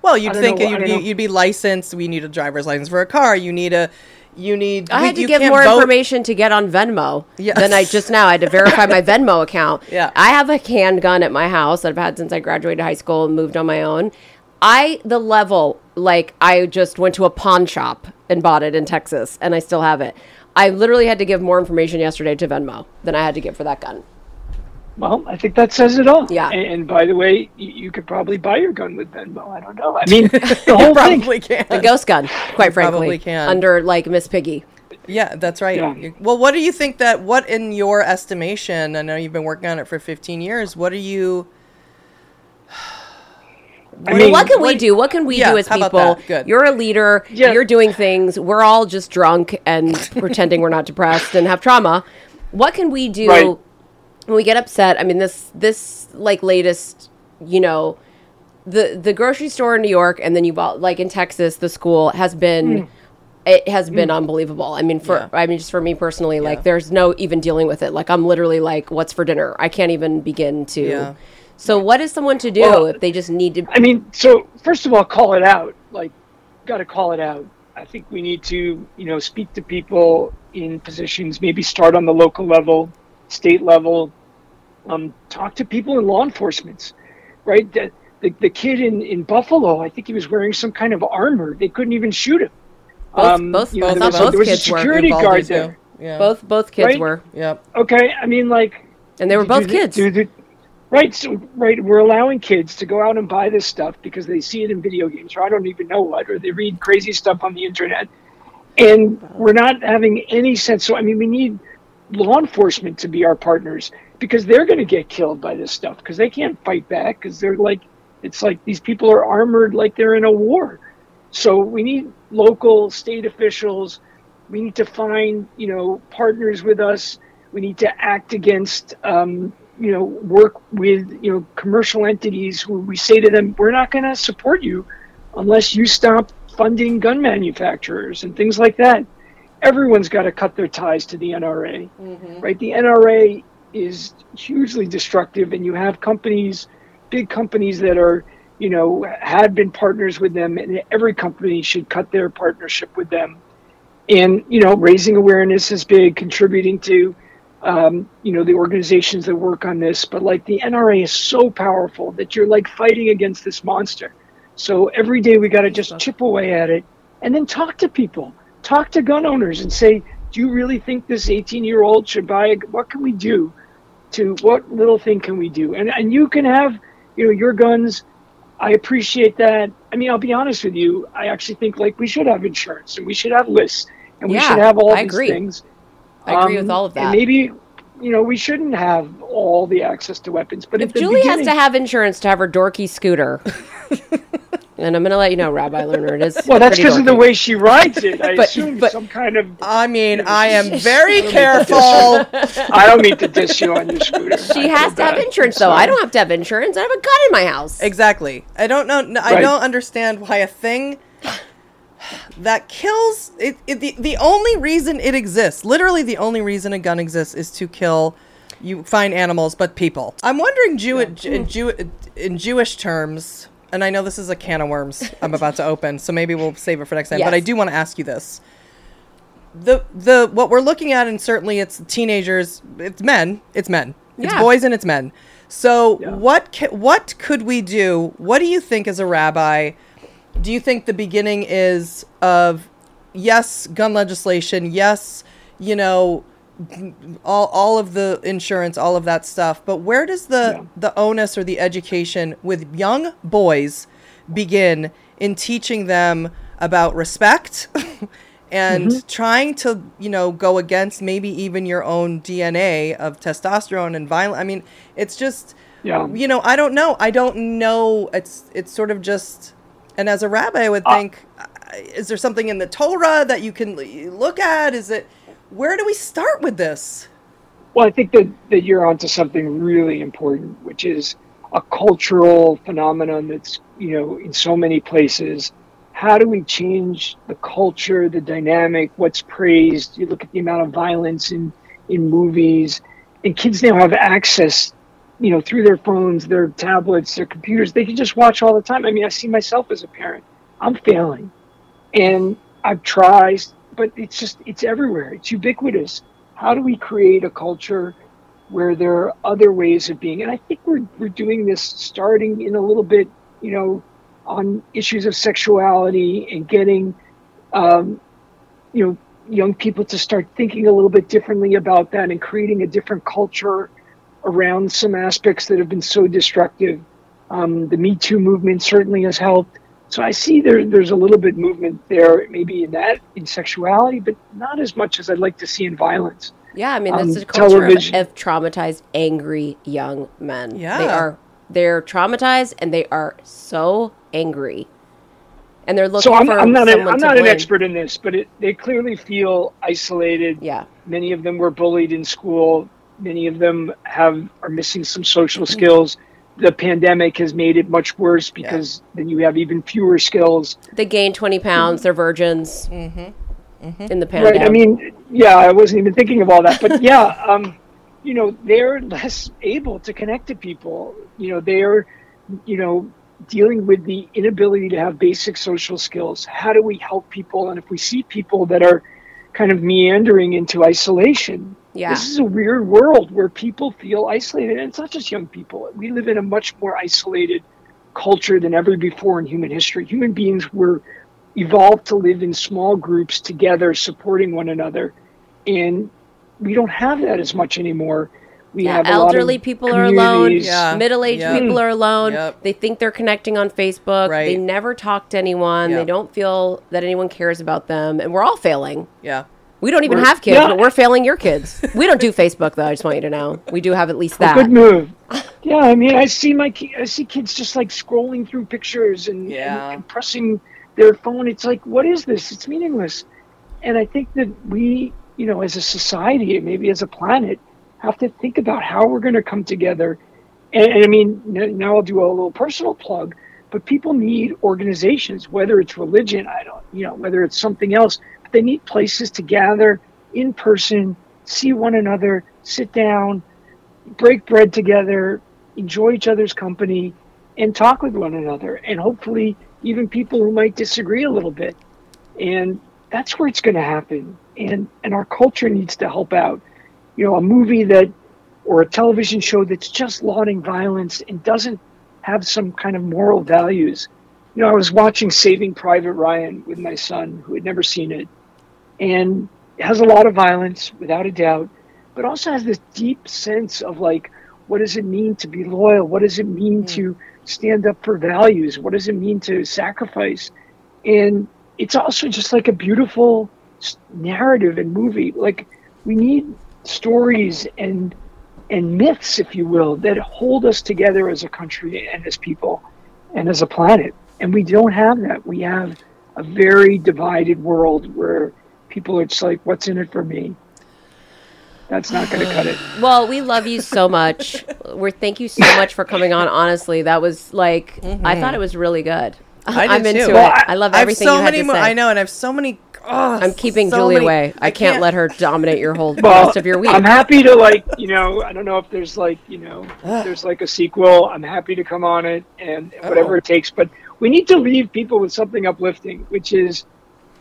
Well, you'd think know, you'd, don't be, you'd be licensed. We need a driver's license for a car. You need a, you need. I we- had to you give more vote. information to get on Venmo Yes. than I just now. I had to verify my *laughs* Venmo account. Yeah. I have a handgun at my house that I've had since I graduated high school and moved on my own. I the level like I just went to a pawn shop and bought it in Texas and I still have it. I literally had to give more information yesterday to Venmo than I had to give for that gun. Well, I think that says it all. Yeah. And, and by the way, you, you could probably buy your gun with Venmo. I don't know. I *laughs* mean, the whole thing. Probably can. The ghost gun, quite frankly, probably can. under like Miss Piggy. Yeah, that's right. Yeah. Well, what do you think that? What in your estimation? I know you've been working on it for 15 years. What are you? I mean, what can we do? What can we Yeah, do as people? Good. You're a leader. Yeah. You're doing things. We're all just drunk and *laughs* pretending we're not depressed and have trauma. What can we do Right. when we get upset? I mean, this this like latest, you know, the the grocery store in New York and then you bought like in Texas, the school has been. Hmm. It has been hmm. unbelievable. I mean, for Yeah. I mean, just for me personally, like there's no even dealing with it. Like I'm literally like, what's for dinner? I can't even begin to. So what is someone to do Well, if they just need to? I mean, so first of all, call it out. Like, got to call it out. I think we need to, you know, speak to people in positions. Maybe start on the local level, state level. Um, talk to people in law enforcement, right? The, the, the kid in, in Buffalo, I think he was wearing some kind of armor. They couldn't even shoot him. Um, Both- both- you know, there thought was, a, both there was a kids were security guard there. Yeah. Both both kids Right? were, Yep. Okay, I mean, like, and they were both kids. Right, so right, we're allowing kids to go out and buy this stuff because they see it in video games, or I don't even know what, or they read crazy stuff on the internet, and we're not having any sense. So I mean, we need law enforcement to be our partners because they're going to get killed by this stuff because they can't fight back because they're like, it's like these people are armored like they're in a war. So we need local, state officials. We need to find, you know, partners with us. We need to act against, um, you know, work with, you know, commercial entities who we say to them, we're not going to support you unless you stop funding gun manufacturers and things like that. Everyone's got to cut their ties to the NRA, mm-hmm. right? The NRA is hugely destructive, and you have companies, big companies that are, you know, had been partners with them, and every company should cut their partnership with them. And you know, raising awareness is big, contributing to, um, you know, the organizations that work on this. But like the NRA is so powerful that you're like fighting against this monster. So every day we got to just chip away at it, and then talk to people, talk to gun owners, and say, do you really think this 18 year old should buy? A, what can we do? To what little thing can we do? And and you can have, you know, your guns. I appreciate that. I mean, I'll be honest with you. I actually think like we should have insurance and we should have lists and we Yeah, should have all I these agree. things. I agree Um, with all of And that. maybe, you know, we shouldn't have all the access to weapons. But If the Julie has to have insurance to have her dorky scooter, *laughs* and I'm gonna let you know, Rabbi Lerner, it is. well, that's because of the way she rides it. *laughs* I But- assume but- some kind of. I mean, I am very *laughs* careful. I don't mean to diss you on your scooter. She has to have insurance, though. I don't have to have insurance. I have a gun in my house. Exactly. I don't know. no, I Right. don't understand why a thing that kills it, it. The the only reason it exists, literally the only reason a gun exists, is to kill. You find animals, but people. I'm wondering, Jew, in, Jew, in Jewish terms, and I know this is a can of worms I'm *laughs* about to open, so maybe we'll save it for next time. But I do want to ask you this: the the what we're looking at, and certainly it's teenagers, it's men, it's men, it's Yeah. boys, and it's men. So Yeah. what ca- what could we do? What do you think as a rabbi? Do you think the beginning is of yes, gun legislation, yes, you know, all all of the insurance, all of that stuff, but where does the Yeah. the onus or the education with young boys begin in teaching them about respect *laughs* and mm-hmm. trying to, you know, go against maybe even your own DNA of testosterone and violence? I mean, it's just Yeah. you know, I don't know. I don't know. It's it's sort of just, and as a rabbi, I would think, uh, is there something in the Torah that you can look at? Is it where do we start with this? Well, I think that, that you're onto something really important, which is a cultural phenomenon that's, you know, in so many places. How do we change the culture, the dynamic, what's praised? You look at the amount of violence in, in movies, and kids now have access, you know, through their phones, their tablets, their computers. They can just watch all the time. I mean, I see myself as a parent. I'm failing. And I've tried, but it's just, it's everywhere. It's ubiquitous how do we create a culture where there are other ways of being? And I think we're, we're doing this starting in a little bit, you know, on issues of sexuality and getting, um, you know, young people to start thinking a little bit differently about that and creating a different culture around some aspects that have been so destructive. Um, the Me Too movement certainly has helped. So I see there, there's a little bit movement there, maybe in that, in sexuality, but not as much as I'd like to see in violence. Yeah, I mean that's um, a culture of, of traumatized, angry young men. Yeah. they are they're traumatized and they are so angry, and they're looking So I'm, for I'm not, someone I'm to not an blame. expert in this, but it, they clearly feel isolated. Yeah, Many of them were bullied in school. Many of them have are missing some social skills. the pandemic has made it much worse because then you have even fewer skills. They gain 20 pounds. They're virgins Mm-hmm. in the pandemic. Right. I mean, yeah, I wasn't even thinking of all that, but *laughs* yeah, um, you know, they're less able to connect to people. You know, they're, you know, dealing with the inability to have basic social skills. How do we help people? And if we see people that are kind of meandering into isolation, yeah. this is a weird world where people feel isolated. And it's not just young people. We live in a much more isolated culture than ever before in human history. Human beings were evolved to live in small groups together, supporting one another. And we don't have that as much anymore. We Yeah, have a lot of elderly people are alone. Yeah. Middle-aged Yep. people are alone. Yep. They think they're connecting on Facebook. They never talk to anyone. They don't feel that anyone cares about them, and we're all failing. Yeah. We don't even We're- have kids, yeah. but we're failing your kids. *laughs* We don't do Facebook though. I just want you to know. We do have at least that. Good move. *laughs* Yeah, I mean, I see my ki- I see kids just like scrolling through pictures and, Yeah. and, and pressing their phone. It's like, what is this? It's meaningless. And I think that we, you know, as a society, maybe as a planet, have to think about how we're going to come together. And, and I mean, now I'll do a little personal plug, but people need organizations, whether it's religion, I don't, you know, whether it's something else. But they need places to gather in person, see one another, sit down, break bread together, enjoy each other's company, and talk with one another. And hopefully, even people who might disagree a little bit. And that's where it's going to happen. And and our culture needs to help out. You know, a movie that or a television show that's just lauding violence and doesn't have some kind of moral values. You know, I was watching Saving Private Ryan with my son, who had never seen it, and it has a lot of violence, without a doubt, but also has this deep sense of like, what does it mean to be loyal? What does it mean hmm. to stand up for values? What does it mean to sacrifice? And it's also just like a beautiful narrative and movie. Like we need stories and and myths, if you will, that hold us together as a country and as people and as a planet. And we don't have that. We have a very divided world where people are just like, what's in it for me? That's not going to cut it. *sighs* Well, we love you so much. We're thank you so much for coming on. Honestly, that was like I thought it was really good. Mm-hmm. I did I'm into too. it. Well, I love everything I have everything so you had many to mo- I know, and I have so many. Oh, I'm keeping so Julie many- away. I, can't, let her dominate your whole *laughs* the Well, rest of your week. I'm happy to like, you know, I don't know if there's like, you know, if there's like a sequel. I'm happy to come on it and whatever Oh. it takes. But we need to leave people with something uplifting, which is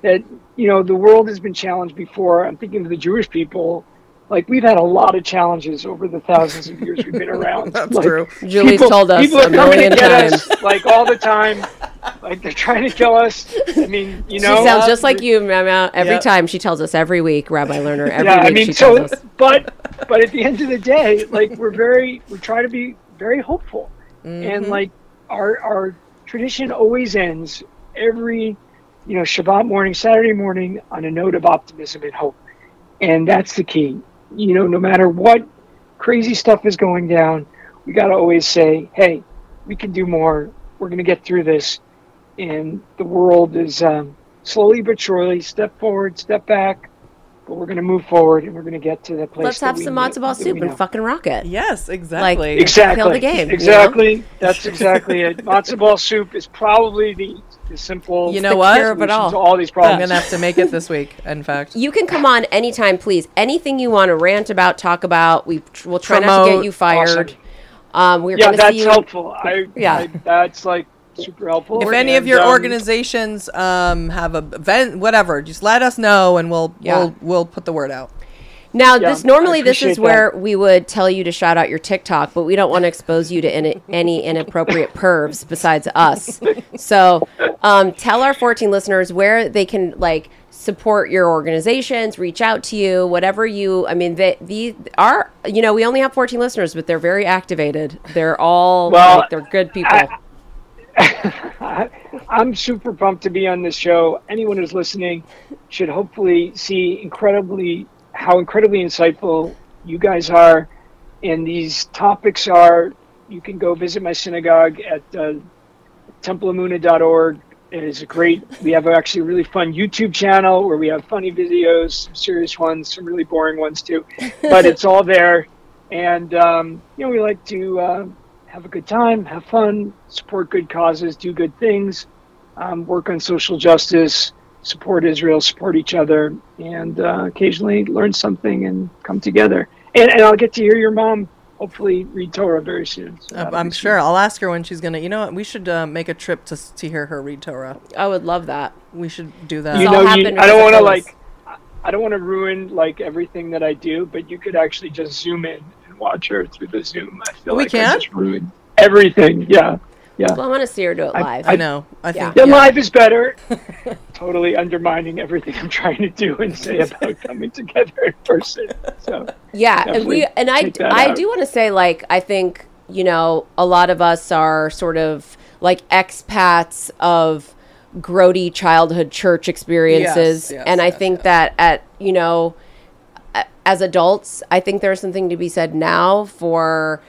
that, you know, the world has been challenged before. I'm thinking of the Jewish people. Like we've had a lot of challenges over the thousands of years we've been around. *laughs* That's Like, true. Julie's people- told us people a are coming million to get times. us like all the time. Like they're trying to kill us. I mean, you know, she sounds just like you, Mama. Every Yep. time she tells us every week, Rabbi Lerner. Every yeah, week I mean, she so, tells us. but but at the end of the day, like we're very, we try to be very hopeful, and mm-hmm. like our our tradition always ends every, you know, Shabbat morning, Saturday morning on a note of optimism and hope, and that's the key. You know, no matter what crazy stuff is going down, we got to always say, hey, we can do more. We're going to get through this, and the world is um, slowly but surely step forward, step back, but we're going to move forward and we're going to get to the place. Let's that have we some know- matzo ball soup and fucking rock it. Yes, exactly. Exactly. Kill the game, you know? Exactly. That's exactly it. Matzo ball soup is probably the, the simple. You know what? cure of it all. to all these problems. I'm gonna have to make it this week. In *laughs* fact, You can come on anytime, please. Anything you want to rant about, talk about. We tr- will try not to get you fired. Um, we're yeah, going to that's see you. helpful. I, *laughs* Yeah. I, that's like super helpful. if any of your um, organizations um, have a event, whatever, just let us know, and we'll Yeah. we'll we'll put the word out. Now, Yeah, this normally this is where we would tell you to shout out your TikTok, but we don't want to expose you to any, any inappropriate pervs besides us. So, um, tell our 14 listeners where they can like support your organizations, reach out to you, whatever you. I mean, they the are you know we only have 14 listeners, but they're very activated. They're all Well, like they're good people. I, *laughs* I'm super pumped to be on this show. Anyone who's listening should hopefully see incredibly how incredibly insightful you guys are, and these topics are. You can go visit my synagogue at uh, templeemunah.org. It is a great. We have actually a really fun YouTube channel where we have funny videos, some serious ones, some really boring ones too. But it's all there, and um, you know we like to uh, have a good time, have fun, support good causes, do good things, um, work on social justice, support Israel, support each other, and uh, occasionally learn something and come together. And, and I'll get to hear your mom hopefully read Torah very soon. So I'm- that'll I'm be sure. I'll ask her when she's gonna. You know what? We should uh, make a trip to to hear her read Torah. I would love that. We should do that. You know, you, I don't want to like, I don't want to ruin like everything that I do, but you could actually just zoom in and watch her through the Zoom. I feel We like I can? just ruined everything. Yeah, yeah. Well, I want to see her do it I- live. I know. I Yeah. think. The yeah. live is better. *laughs* totally undermining everything I'm trying to do and say about coming together in person. So Yeah, and we and I I out. do want to say like I think you know a lot of us are sort of like expats of grody childhood church experiences, Yes, yes, and I yes, think yes. that at you know as adults, I think there's something to be said now for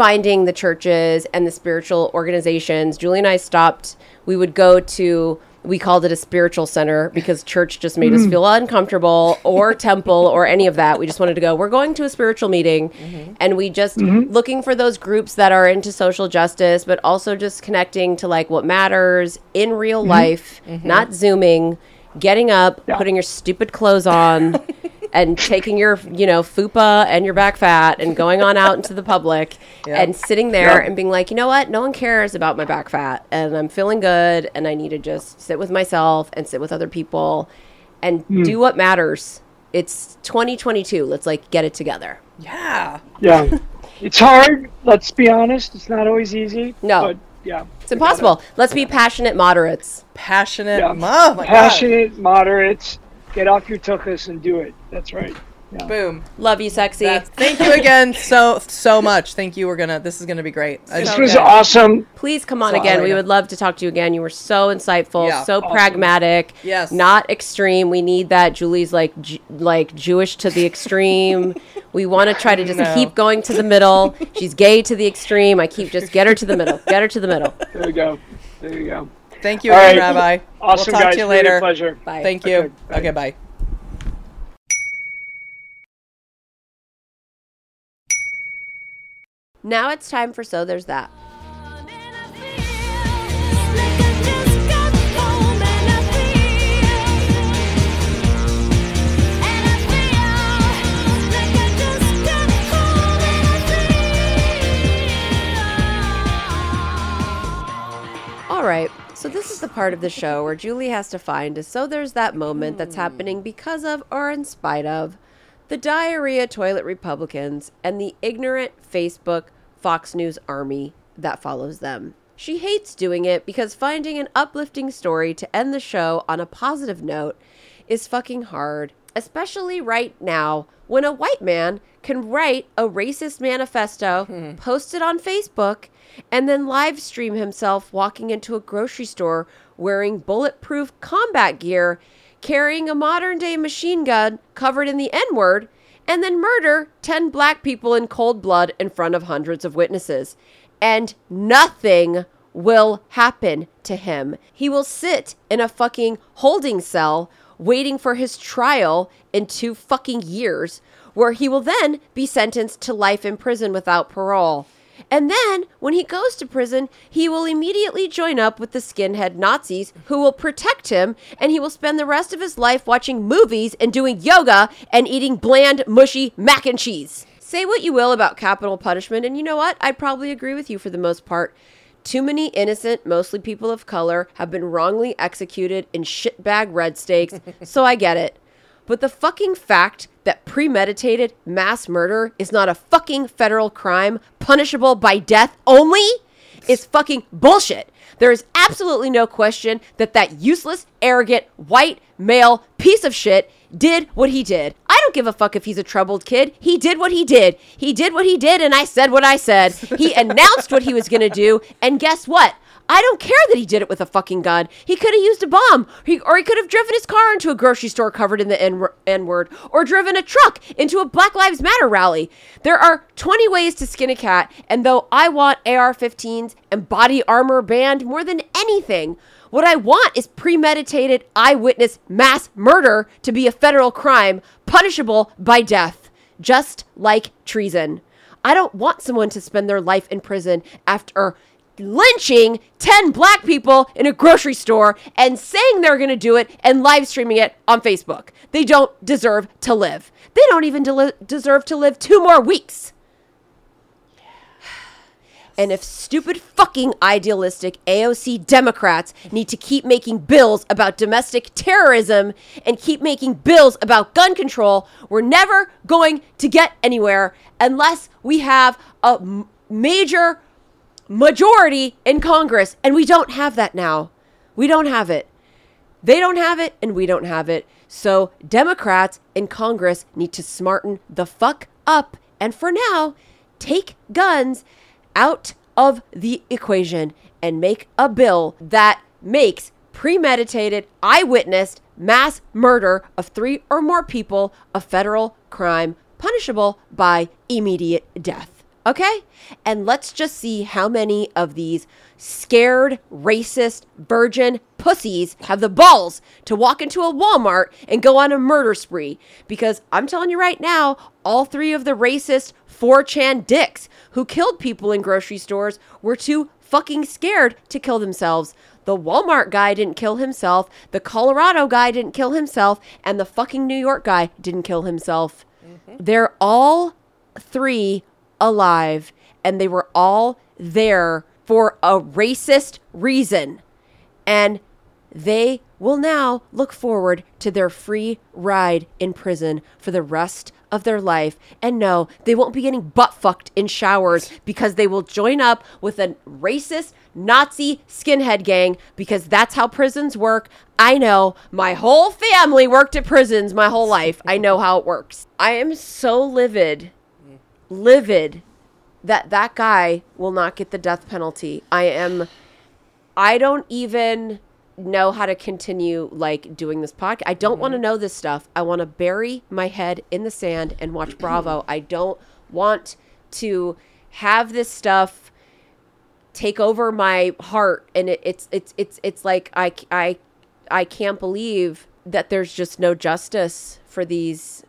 finding the churches and the spiritual organizations. Julie and I stopped. We would go to. We called it a spiritual center because church just made us mm. feel uncomfortable, or *laughs* temple, or any of that. We just wanted to go. We're going to a spiritual meeting, mm-hmm. and we just mm-hmm. looking for those groups that are into social justice, but also just connecting to like what matters in real mm-hmm. life, not zooming, getting up, putting your stupid clothes on, *laughs* and taking your you know fupa and your back fat and going on out into the public Yeah. and sitting there Yeah. and being like, you know what, no one cares about my back fat, and I'm feeling good, and I need to just sit with myself and sit with other people, and hmm. do what matters. It's 2022. Let's like get it together. Yeah. yeah, it's hard. Let's be honest. It's not always easy. No. but yeah, It's impossible. Let's be passionate moderates. Passionate. Yeah. Oh my passionate, moderate. Get off your tuchus and do it. That's right. Yeah. Boom. Love you, sexy. That's, *laughs* thank you again so so much. Thank you. We're gonna. This is gonna be great. I This just- was awesome. Please come on So, again. We yeah. would love to talk to you again. You were so insightful, Yeah. so Awesome. pragmatic. Yes. Not extreme. We need that. Julie's like Ju- like Jewish to the extreme. *laughs* we want to try to just No. keep going to the middle. She's gay to the extreme. I keep just get her to the middle. Get her to the middle. There you go. There you go. Thank you again, right. Rabbi. Awesome, we'll talk guys. to you Really a later. pleasure. Bye. Thank you. Okay, bye. Okay, bye. Now it's time for so there's that. All right. So this is the part of the show where Julie has to find a so there's that moment that's hmm. happening because of or in spite of the diarrhea toilet Republicans and the ignorant Facebook Fox News army that follows them. She hates doing it because finding an uplifting story to end the show on a positive note is fucking hard, especially right now when a white man can write a racist manifesto, hmm. post it on Facebook, and then live stream himself walking into a grocery store wearing bulletproof combat gear, carrying a modern day machine gun covered in the N word, and then murder 10 black people in cold blood in front of hundreds of witnesses. And nothing will happen to him. He will sit in a fucking holding cell waiting for his trial in two fucking years, where he will then be sentenced to life in prison without parole. And then, when he goes to prison, he will immediately join up with the skinhead Nazis who will protect him, and he will spend the rest of his life watching movies and doing yoga and eating bland, mushy mac and cheese. Say what you will about capital punishment, and you know what? I'd probably agree with you for the most part. Too many innocent, mostly people of color, have been wrongly executed in shitbag red stakes, *laughs* so I get it. But the fucking fact that premeditated mass murder is not a fucking federal crime punishable by death only is fucking bullshit. There is absolutely no question that that useless, arrogant, white, male piece of shit did what he did. Don't give a fuck if he's a troubled kid. He did what he did. He did what he did, and I said what I said. He *laughs* announced what he was gonna do, and guess what? I don't care that he did it with a fucking gun. He could have used a bomb, he, or he could have driven his car into a grocery store covered in the N, N word, or driven a truck into a Black Lives Matter rally. There are 20 ways to skin a cat, and though I want AR 15s and body armor banned more than anything, what I want is premeditated eyewitness mass murder to be a federal crime punishable by death, just like treason. I don't want someone to spend their life in prison after lynching 10 black people in a grocery store and saying they're going to do it and live streaming it on Facebook. They don't deserve to live. They don't even deli- deserve to live two more weeks. And if stupid fucking idealistic AOC Democrats need to keep making bills about domestic terrorism and keep making bills about gun control, we're never going to get anywhere unless we have a m- major majority in Congress. And we don't have that now. We don't have it. They don't have it, and we don't have it. So Democrats in Congress need to smarten the fuck up. And for now, take guns out of the equation and make a bill that makes premeditated, eyewitnessed mass murder of three or more people a federal crime punishable by immediate death. Okay? And let's just see how many of these scared, racist, virgin pussies have the balls to walk into a Walmart and go on a murder spree. Because I'm telling you right now, all three of the racist 4chan dicks who killed people in grocery stores were too fucking scared to kill themselves. The Walmart guy didn't kill himself, the Colorado guy didn't kill himself, and the fucking New York guy didn't kill himself. Mm-hmm. They're all three alive, and they were all there for a racist reason. And they will now look forward to their free ride in prison for the rest of their life. And no, they won't be getting butt fucked in showers because they will join up with a racist Nazi skinhead gang because that's how prisons work. I know. My whole family worked at prisons my whole life. I know how it works. I am so livid, livid that that guy will not get the death penalty. I am I don't even know how to continue like doing this podcast. I don't want to mm-hmm. know this stuff. I want to bury my head in the sand and watch *clears throat* Bravo. I don't want to have this stuff take over my heart and it, it's it's it's it's like I I I can't believe that there's just no justice for these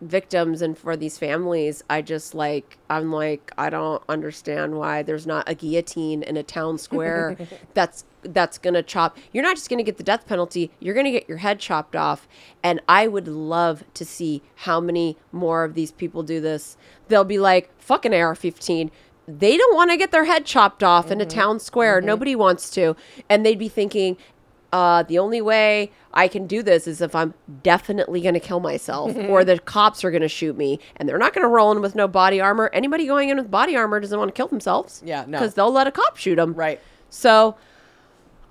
victims and for these families i just like i'm like i don't understand why there's not a guillotine in a town square *laughs* that's that's gonna chop you're not just gonna get the death penalty you're gonna get your head chopped off. And i would love to see how many more of these people do this. They'll be like fucking ar-15 they don't want to get their head chopped off in a mm-hmm. town square. Mm-hmm. Nobody wants to. And they'd be thinking uh, the only way I can do this is if I'm definitely going to kill myself or the cops are going to shoot me and they're not going to roll in with no body armor. Anybody going in with body armor doesn't want to kill themselves. Yeah, no. Because they'll let a cop shoot them. Right. So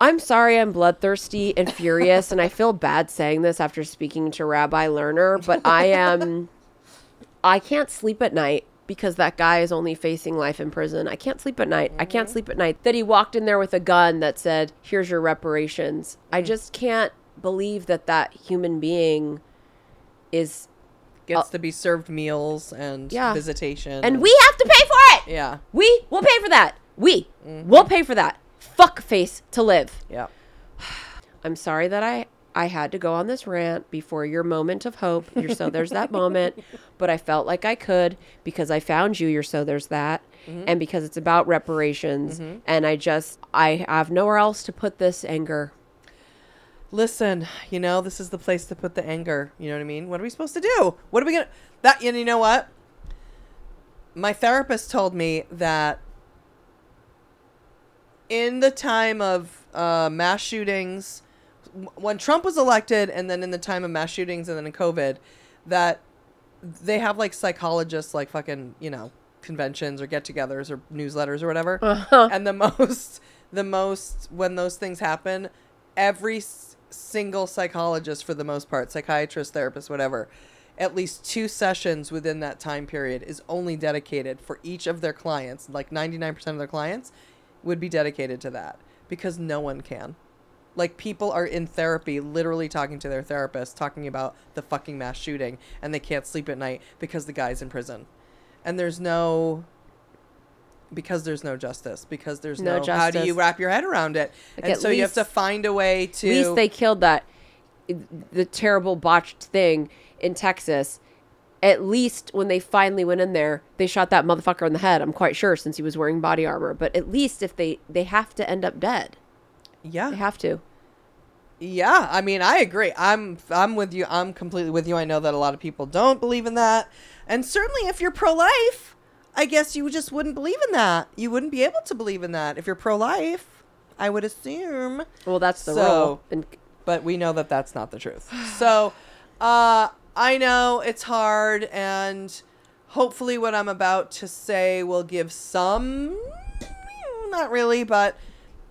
I'm sorry I'm bloodthirsty and furious, and I feel bad saying this after speaking to Rabbi Lerner, but I am. *laughs* I can't sleep at night because that guy is only facing life in prison. I can't sleep at night. I can't mm-hmm. sleep at night. That he walked in there with a gun that said, "Here's your reparations." I mm-hmm. just can't believe that that human being is Gets uh, to be served meals and Yeah. visitation. and we have to pay for it. Yeah. We will pay for that. We mm-hmm. will pay for that. Fuck face to live. Yeah. *sighs* I'm sorry that I I had to go on this rant before your moment of hope. You're so there's that moment, *laughs* but I felt like I could because I found you. You're so there's that, and because it's about reparations, and I just I have nowhere else to put this anger. Listen, you know, this is the place to put the anger. You know what I mean? What are we supposed to do? What are we gonna that and you know what? My therapist told me that in the time of uh, mass shootings, when Trump was elected, and then in the time of mass shootings, and then in COVID, that they have like psychologists, like fucking, you know, conventions or get-togethers or newsletters or whatever. Uh-huh. And the *laughs* most, the most when those things happen, every s- single psychologist, for the most part, psychiatrist, therapist, whatever, at least two sessions within that time period is only dedicated for each of their clients. Like 99% of their clients would be dedicated to that because no one can. Like people are in therapy, literally talking to their therapist, talking about the fucking mass shooting, and they can't sleep at night because the guy's in prison, and there's no, because there's no justice, because there's No no, how do you wrap your head around it, Like, and so you have to find a way to. At least they killed that the terrible botched thing in Texas. at least when they finally went in there, they shot that motherfucker in the head. I'm quite sure since he was wearing body armor. But at least if they they have to end up dead, Yeah. they have to. Yeah, I mean, I agree. I'm I'm with you. I'm completely with you. I know that a lot of people don't believe in that. And certainly if you're pro-life, I guess you just wouldn't believe in that. You wouldn't be able to believe in that if you're pro-life. I would assume. Well, that's the So- rule. And but we know that that's not the truth. *sighs* So, uh, I know it's hard, and hopefully, what I'm about to say will give some, not really, but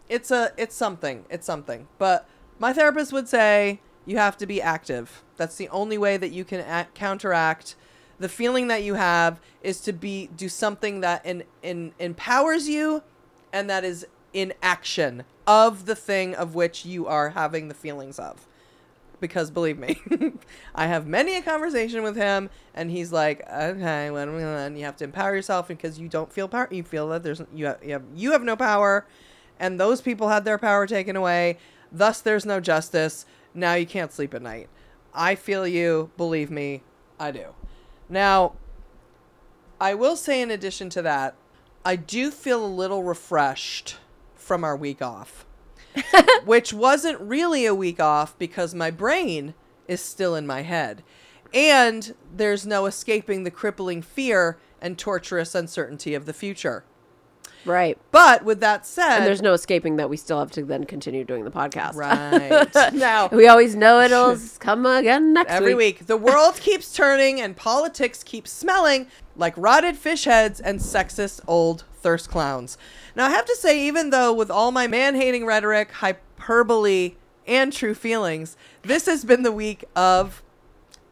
it's a it's something. It's something. But my therapist would say you have to be active. That's the only way that you can act, counteract the feeling that you have is to be do something that in, in empowers you and that is in action of the thing of which you are having the feelings of because believe me, *laughs* I have many a conversation with him, and he's like, "Okay, when you have to empower yourself because you don't feel power. You feel that there's you have, you have you have no power, and those people had their power taken away. Thus, there's no justice. Now you can't sleep at night. I feel you. Believe me, I do. Now, I will say, in addition to that, I do feel a little refreshed from our week off *laughs* which wasn't really a week off because my brain is still in my head. And there's no escaping the crippling fear and torturous uncertainty of the future. Right. But with that said, And there's no escaping that we still have to then continue doing the podcast. right *laughs* now We always know it'll come again next week. every week. week the world keeps turning and politics keeps smelling like rotted fish heads and sexist old thirst clowns. Now I have to say, even though with all my man-hating rhetoric, hyperbole, and true feelings, this has been the week of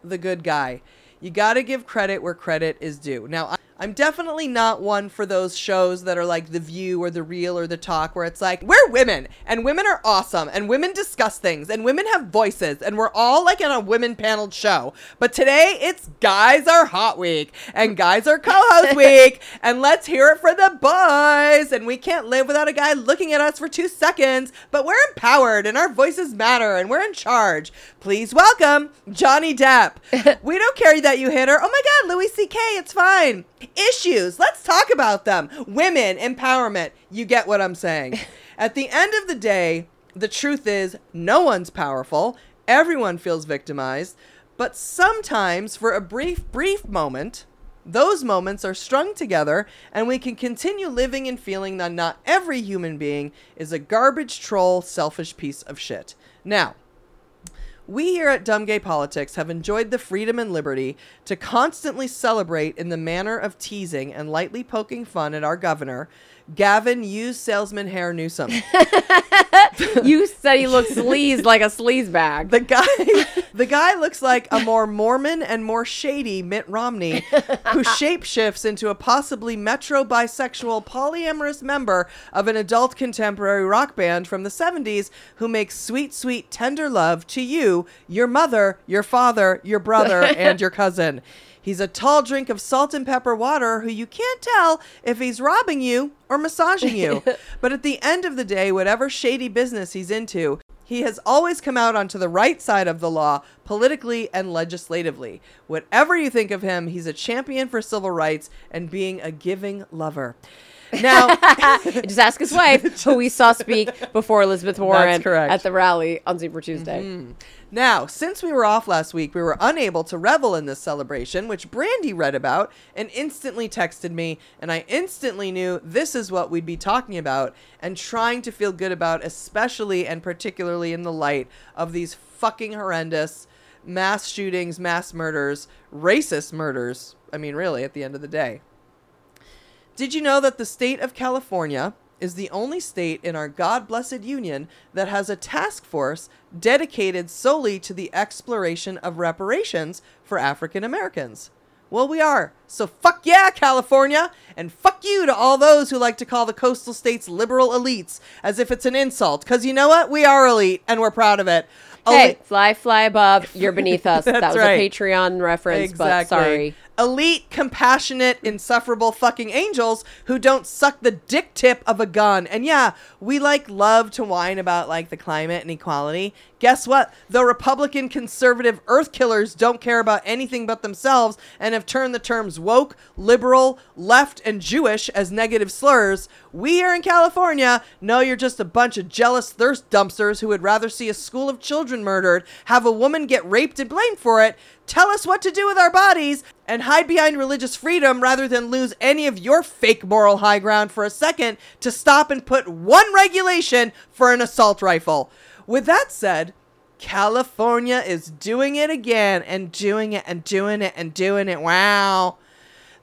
the good guy. You got to give credit where credit is due. Now, I- I'm definitely not one for those shows that are like The View or The Real or The Talk, where it's like, we're women and women are awesome and women discuss things and women have voices and we're all like in a women paneled show. But today it's Guys Are Hot Week and Guys Are Co host *laughs* week and let's hear it for the boys. And we can't live without a guy looking at us for two seconds, but we're empowered and our voices matter and we're in charge. Please welcome Johnny Depp. *laughs* we don't care that you hit her. Oh my God, Louis C.K., it's fine. Issues, let's talk about them. Women, empowerment. You get what I'm saying. *laughs* At the end of the day, the truth is no one's powerful. Everyone feels victimized. But sometimes, for a brief, brief moment, those moments are strung together, and we can continue living and feeling that not every human being is a garbage troll, selfish piece of shit. Now, we here at Dumb Gay Politics have enjoyed the freedom and liberty to constantly celebrate in the manner of teasing and lightly poking fun at our governor, Gavin Used Salesman Hair Newsom. *laughs* you said he looks sleaze like a sleaze bag. The guy, *laughs* the guy looks like a more Mormon and more shady Mitt Romney, who *laughs* shapeshifts into a possibly metro bisexual polyamorous member of an adult contemporary rock band from the 70s who makes sweet, sweet, tender love to you, your mother, your father, your brother, and your cousin. He's a tall drink of salt and pepper water who you can't tell if he's robbing you or massaging you. *laughs* but at the end of the day, whatever shady business he's into, he has always come out onto the right side of the law, politically and legislatively. Whatever you think of him, he's a champion for civil rights and being a giving lover. Now, *laughs* Just ask his wife, *laughs* who we saw speak before Elizabeth Warren at the rally on Super Tuesday. Mm-hmm. Now, since we were off last week, we were unable to revel in this celebration, which Brandy read about and instantly texted me, and I instantly knew this is what we'd be talking about and trying to feel good about, especially and particularly in the light of these fucking horrendous mass shootings, mass murders, racist murders. I mean, really, at the end of the day. Did you know that the state of California is the only state in our God blessed union that has a task force dedicated solely to the exploration of reparations for African Americans? Well, we are. So fuck yeah, California, and fuck you to all those who like to call the coastal states liberal elites as if it's an insult. Because you know what? We are elite, and we're proud of it. Hey, fly, fly above. You're beneath *laughs* us. that was right. a Patreon reference, but sorry. Elite, compassionate, insufferable fucking angels who don't suck the dick tip of a gun. And yeah, we like love to whine about like the climate and equality. Guess what? The Republican conservative earth killers don't care about anything but themselves and have turned the terms woke, liberal, left, and Jewish as negative slurs. We here in California know you're just a bunch of jealous thirst dumpsters who would rather see a school of children murdered, have a woman get raped and blamed for it, tell us what to do with our bodies, and hide behind religious freedom rather than lose any of your fake moral high ground for a second to stop and put one regulation for an assault rifle. With that said, California is doing it again and doing it and doing it and doing it. Wow.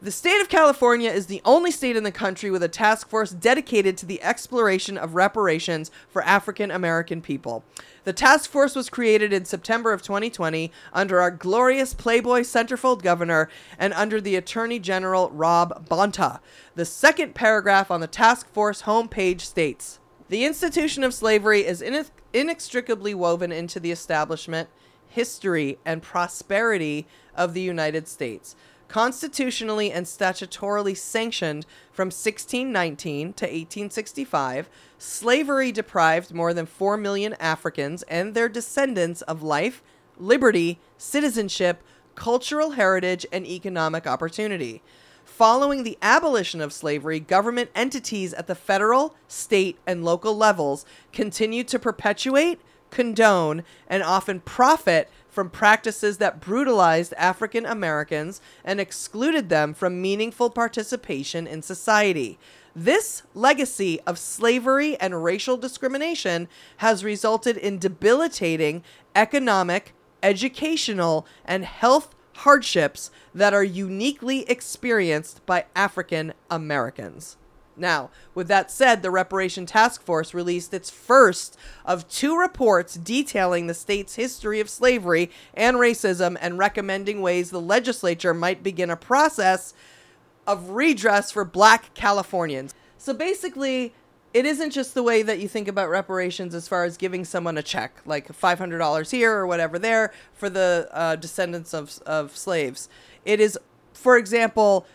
The state of California is the only state in the country with a task force dedicated to the exploration of reparations for African American people. The task force was created in September of 2020 under our glorious Playboy centerfold governor and under the Attorney General Rob Bonta. The second paragraph on the task force homepage states The institution of slavery is inex- inextricably woven into the establishment, history, and prosperity of the United States constitutionally and statutorily sanctioned from 1619 to 1865, slavery deprived more than 4 million Africans and their descendants of life, liberty, citizenship, cultural heritage, and economic opportunity. Following the abolition of slavery, government entities at the federal, state, and local levels continued to perpetuate, condone, and often profit from practices that brutalized African Americans and excluded them from meaningful participation in society. This legacy of slavery and racial discrimination has resulted in debilitating economic, educational, and health hardships that are uniquely experienced by African Americans. Now, with that said, the Reparation Task Force released its first of two reports detailing the state's history of slavery and racism and recommending ways the legislature might begin a process of redress for black Californians. So basically, it isn't just the way that you think about reparations as far as giving someone a check, like $500 here or whatever there for the uh, descendants of, of slaves. It is, for example,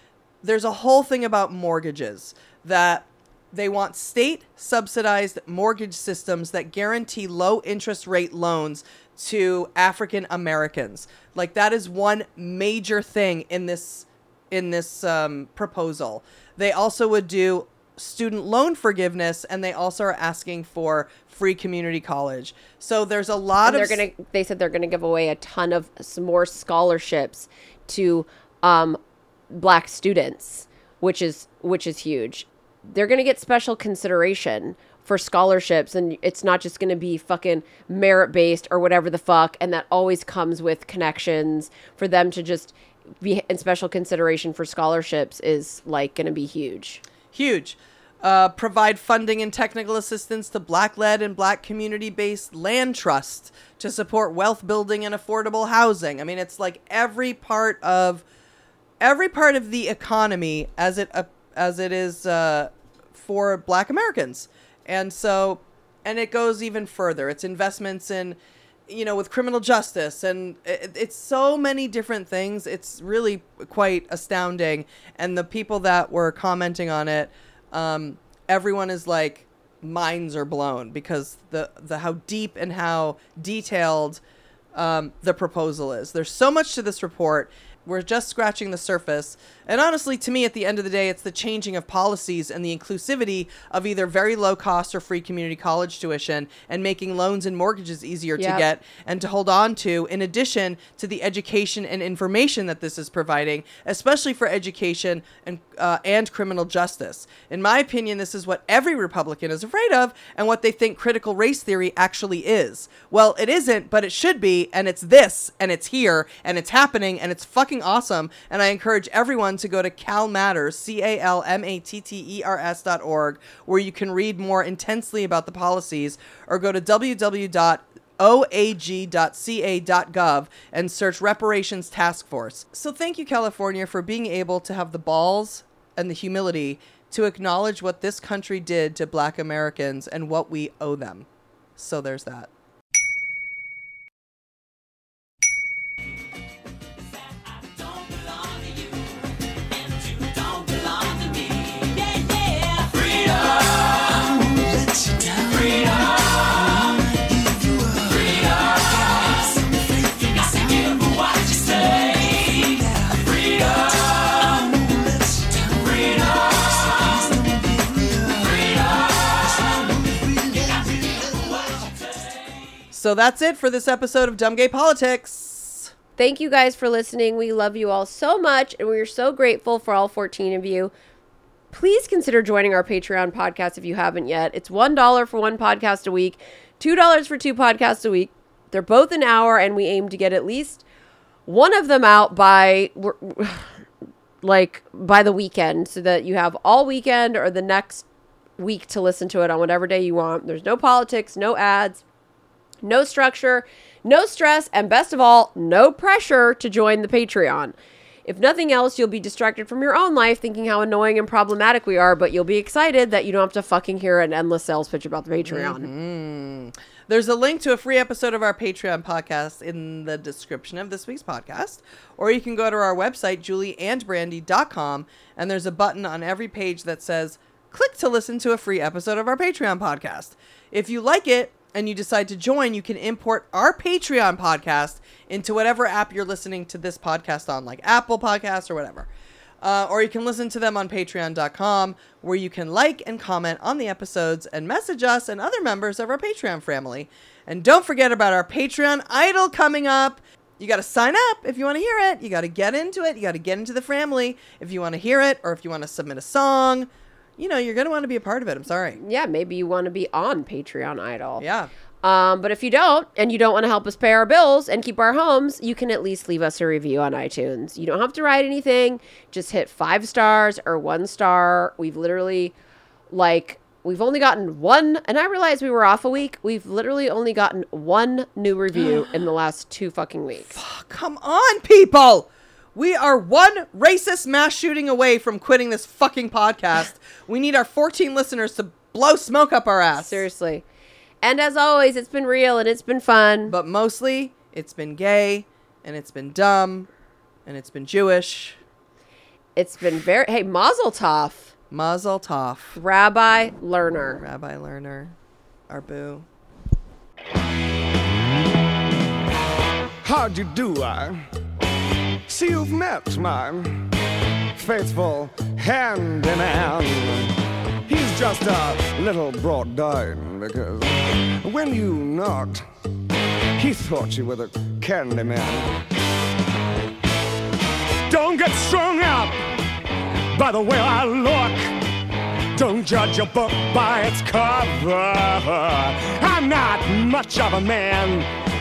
there's a whole thing about mortgages that they want state subsidized mortgage systems that guarantee low interest rate loans to African Americans. Like that is one major thing in this in this um, proposal. They also would do student loan forgiveness, and they also are asking for free community college. So there's a lot And of they're gonna. They said they're gonna give away a ton of some more scholarships to um, black students, which is which is huge. They're gonna get special consideration for scholarships, and it's not just gonna be fucking merit based or whatever the fuck. And that always comes with connections for them to just be in special consideration for scholarships is like gonna be huge. Huge. Uh, provide funding and technical assistance to black led and black community based land trusts to support wealth building and affordable housing. I mean, it's like every part of every part of the economy as it uh, as it is uh, for black Americans. And so and it goes even further. It's investments in you know with criminal justice and it, it's so many different things. It's really quite astounding and the people that were commenting on it um, everyone is like minds are blown because the the how deep and how detailed um, the proposal is. There's so much to this report. We're just scratching the surface. And honestly, to me, at the end of the day, it's the changing of policies and the inclusivity of either very low cost or free community college tuition and making loans and mortgages easier to get and to hold on to, in addition to the education and information that this is providing, especially for education and, uh, and criminal justice. In my opinion, this is what every Republican is afraid of and what they think critical race theory actually is. Well, it isn't, but it should be, and it's this, and it's here, and it's happening, and it's fucking awesome. And I encourage everyone to go to Cal Matters, C A L M A T T E R S dot org, where you can read more intensely about the policies, or go to www oag.ca.gov and search reparations task force. So thank you California for being able to have the balls and the humility to acknowledge what this country did to black Americans and what we owe them. So there's that. So that's it for this episode of Dumb Gay Politics. Thank you guys for listening. We love you all so much, and we are so grateful for all 14 of you. Please consider joining our Patreon podcast if you haven't yet. It's $1 for one podcast a week, $2 for two podcasts a week. They're both an hour, and we aim to get at least one of them out by *sighs* like by the weekend so that you have all weekend or the next week to listen to it on whatever day you want. There's no politics, no ads, no structure, no stress, and best of all, no pressure to join the Patreon. If nothing else, you'll be distracted from your own life thinking how annoying and problematic we are, but you'll be excited that you don't have to fucking hear an endless sales pitch about the Patreon. Mm-hmm. There's a link to a free episode of our Patreon podcast in the description of this week's podcast, or you can go to our website, julieandbrandy.com, and there's a button on every page that says, click to listen to a free episode of our Patreon podcast. If you like it and you decide to join, you can import our Patreon podcast into whatever app you're listening to this podcast on, like Apple Podcasts or whatever. Uh, or you can listen to them on patreon.com, where you can like and comment on the episodes and message us and other members of our Patreon family. And don't forget about our Patreon Idol coming up. You got to sign up if you want to hear it. You got to get into it. You got to get into the family if you want to hear it or if you want to submit a song. You know, you're going to want to be a part of it. I'm sorry. Yeah, maybe you want to be on Patreon Idol. Yeah. Um, but if you don't and you don't want to help us pay our bills and keep our homes, you can at least leave us a review on iTunes. You don't have to write anything. Just hit five stars or one star. We've literally, like, we've only gotten one, and I realized we were off a week. We've literally only gotten one new review *gasps* in the last two fucking weeks. Fuck, Come on, people. We are one racist mass shooting away from quitting this fucking podcast. *laughs* we need our 14 listeners to blow smoke up our ass. Seriously. And as always, it's been real and it's been fun. But mostly, it's been gay, and it's been dumb, and it's been Jewish. It's been very, hey, Mazel Tov, Mazel tov. Rabbi Lerner. Rabbi Lerner, our boo. How'd you do, I? See, you've met my faithful handyman. He's just a little brought down because when you knocked, he thought you were the candy man. Don't get strung up by the way I look. Don't judge a book by its cover. I'm not much of a man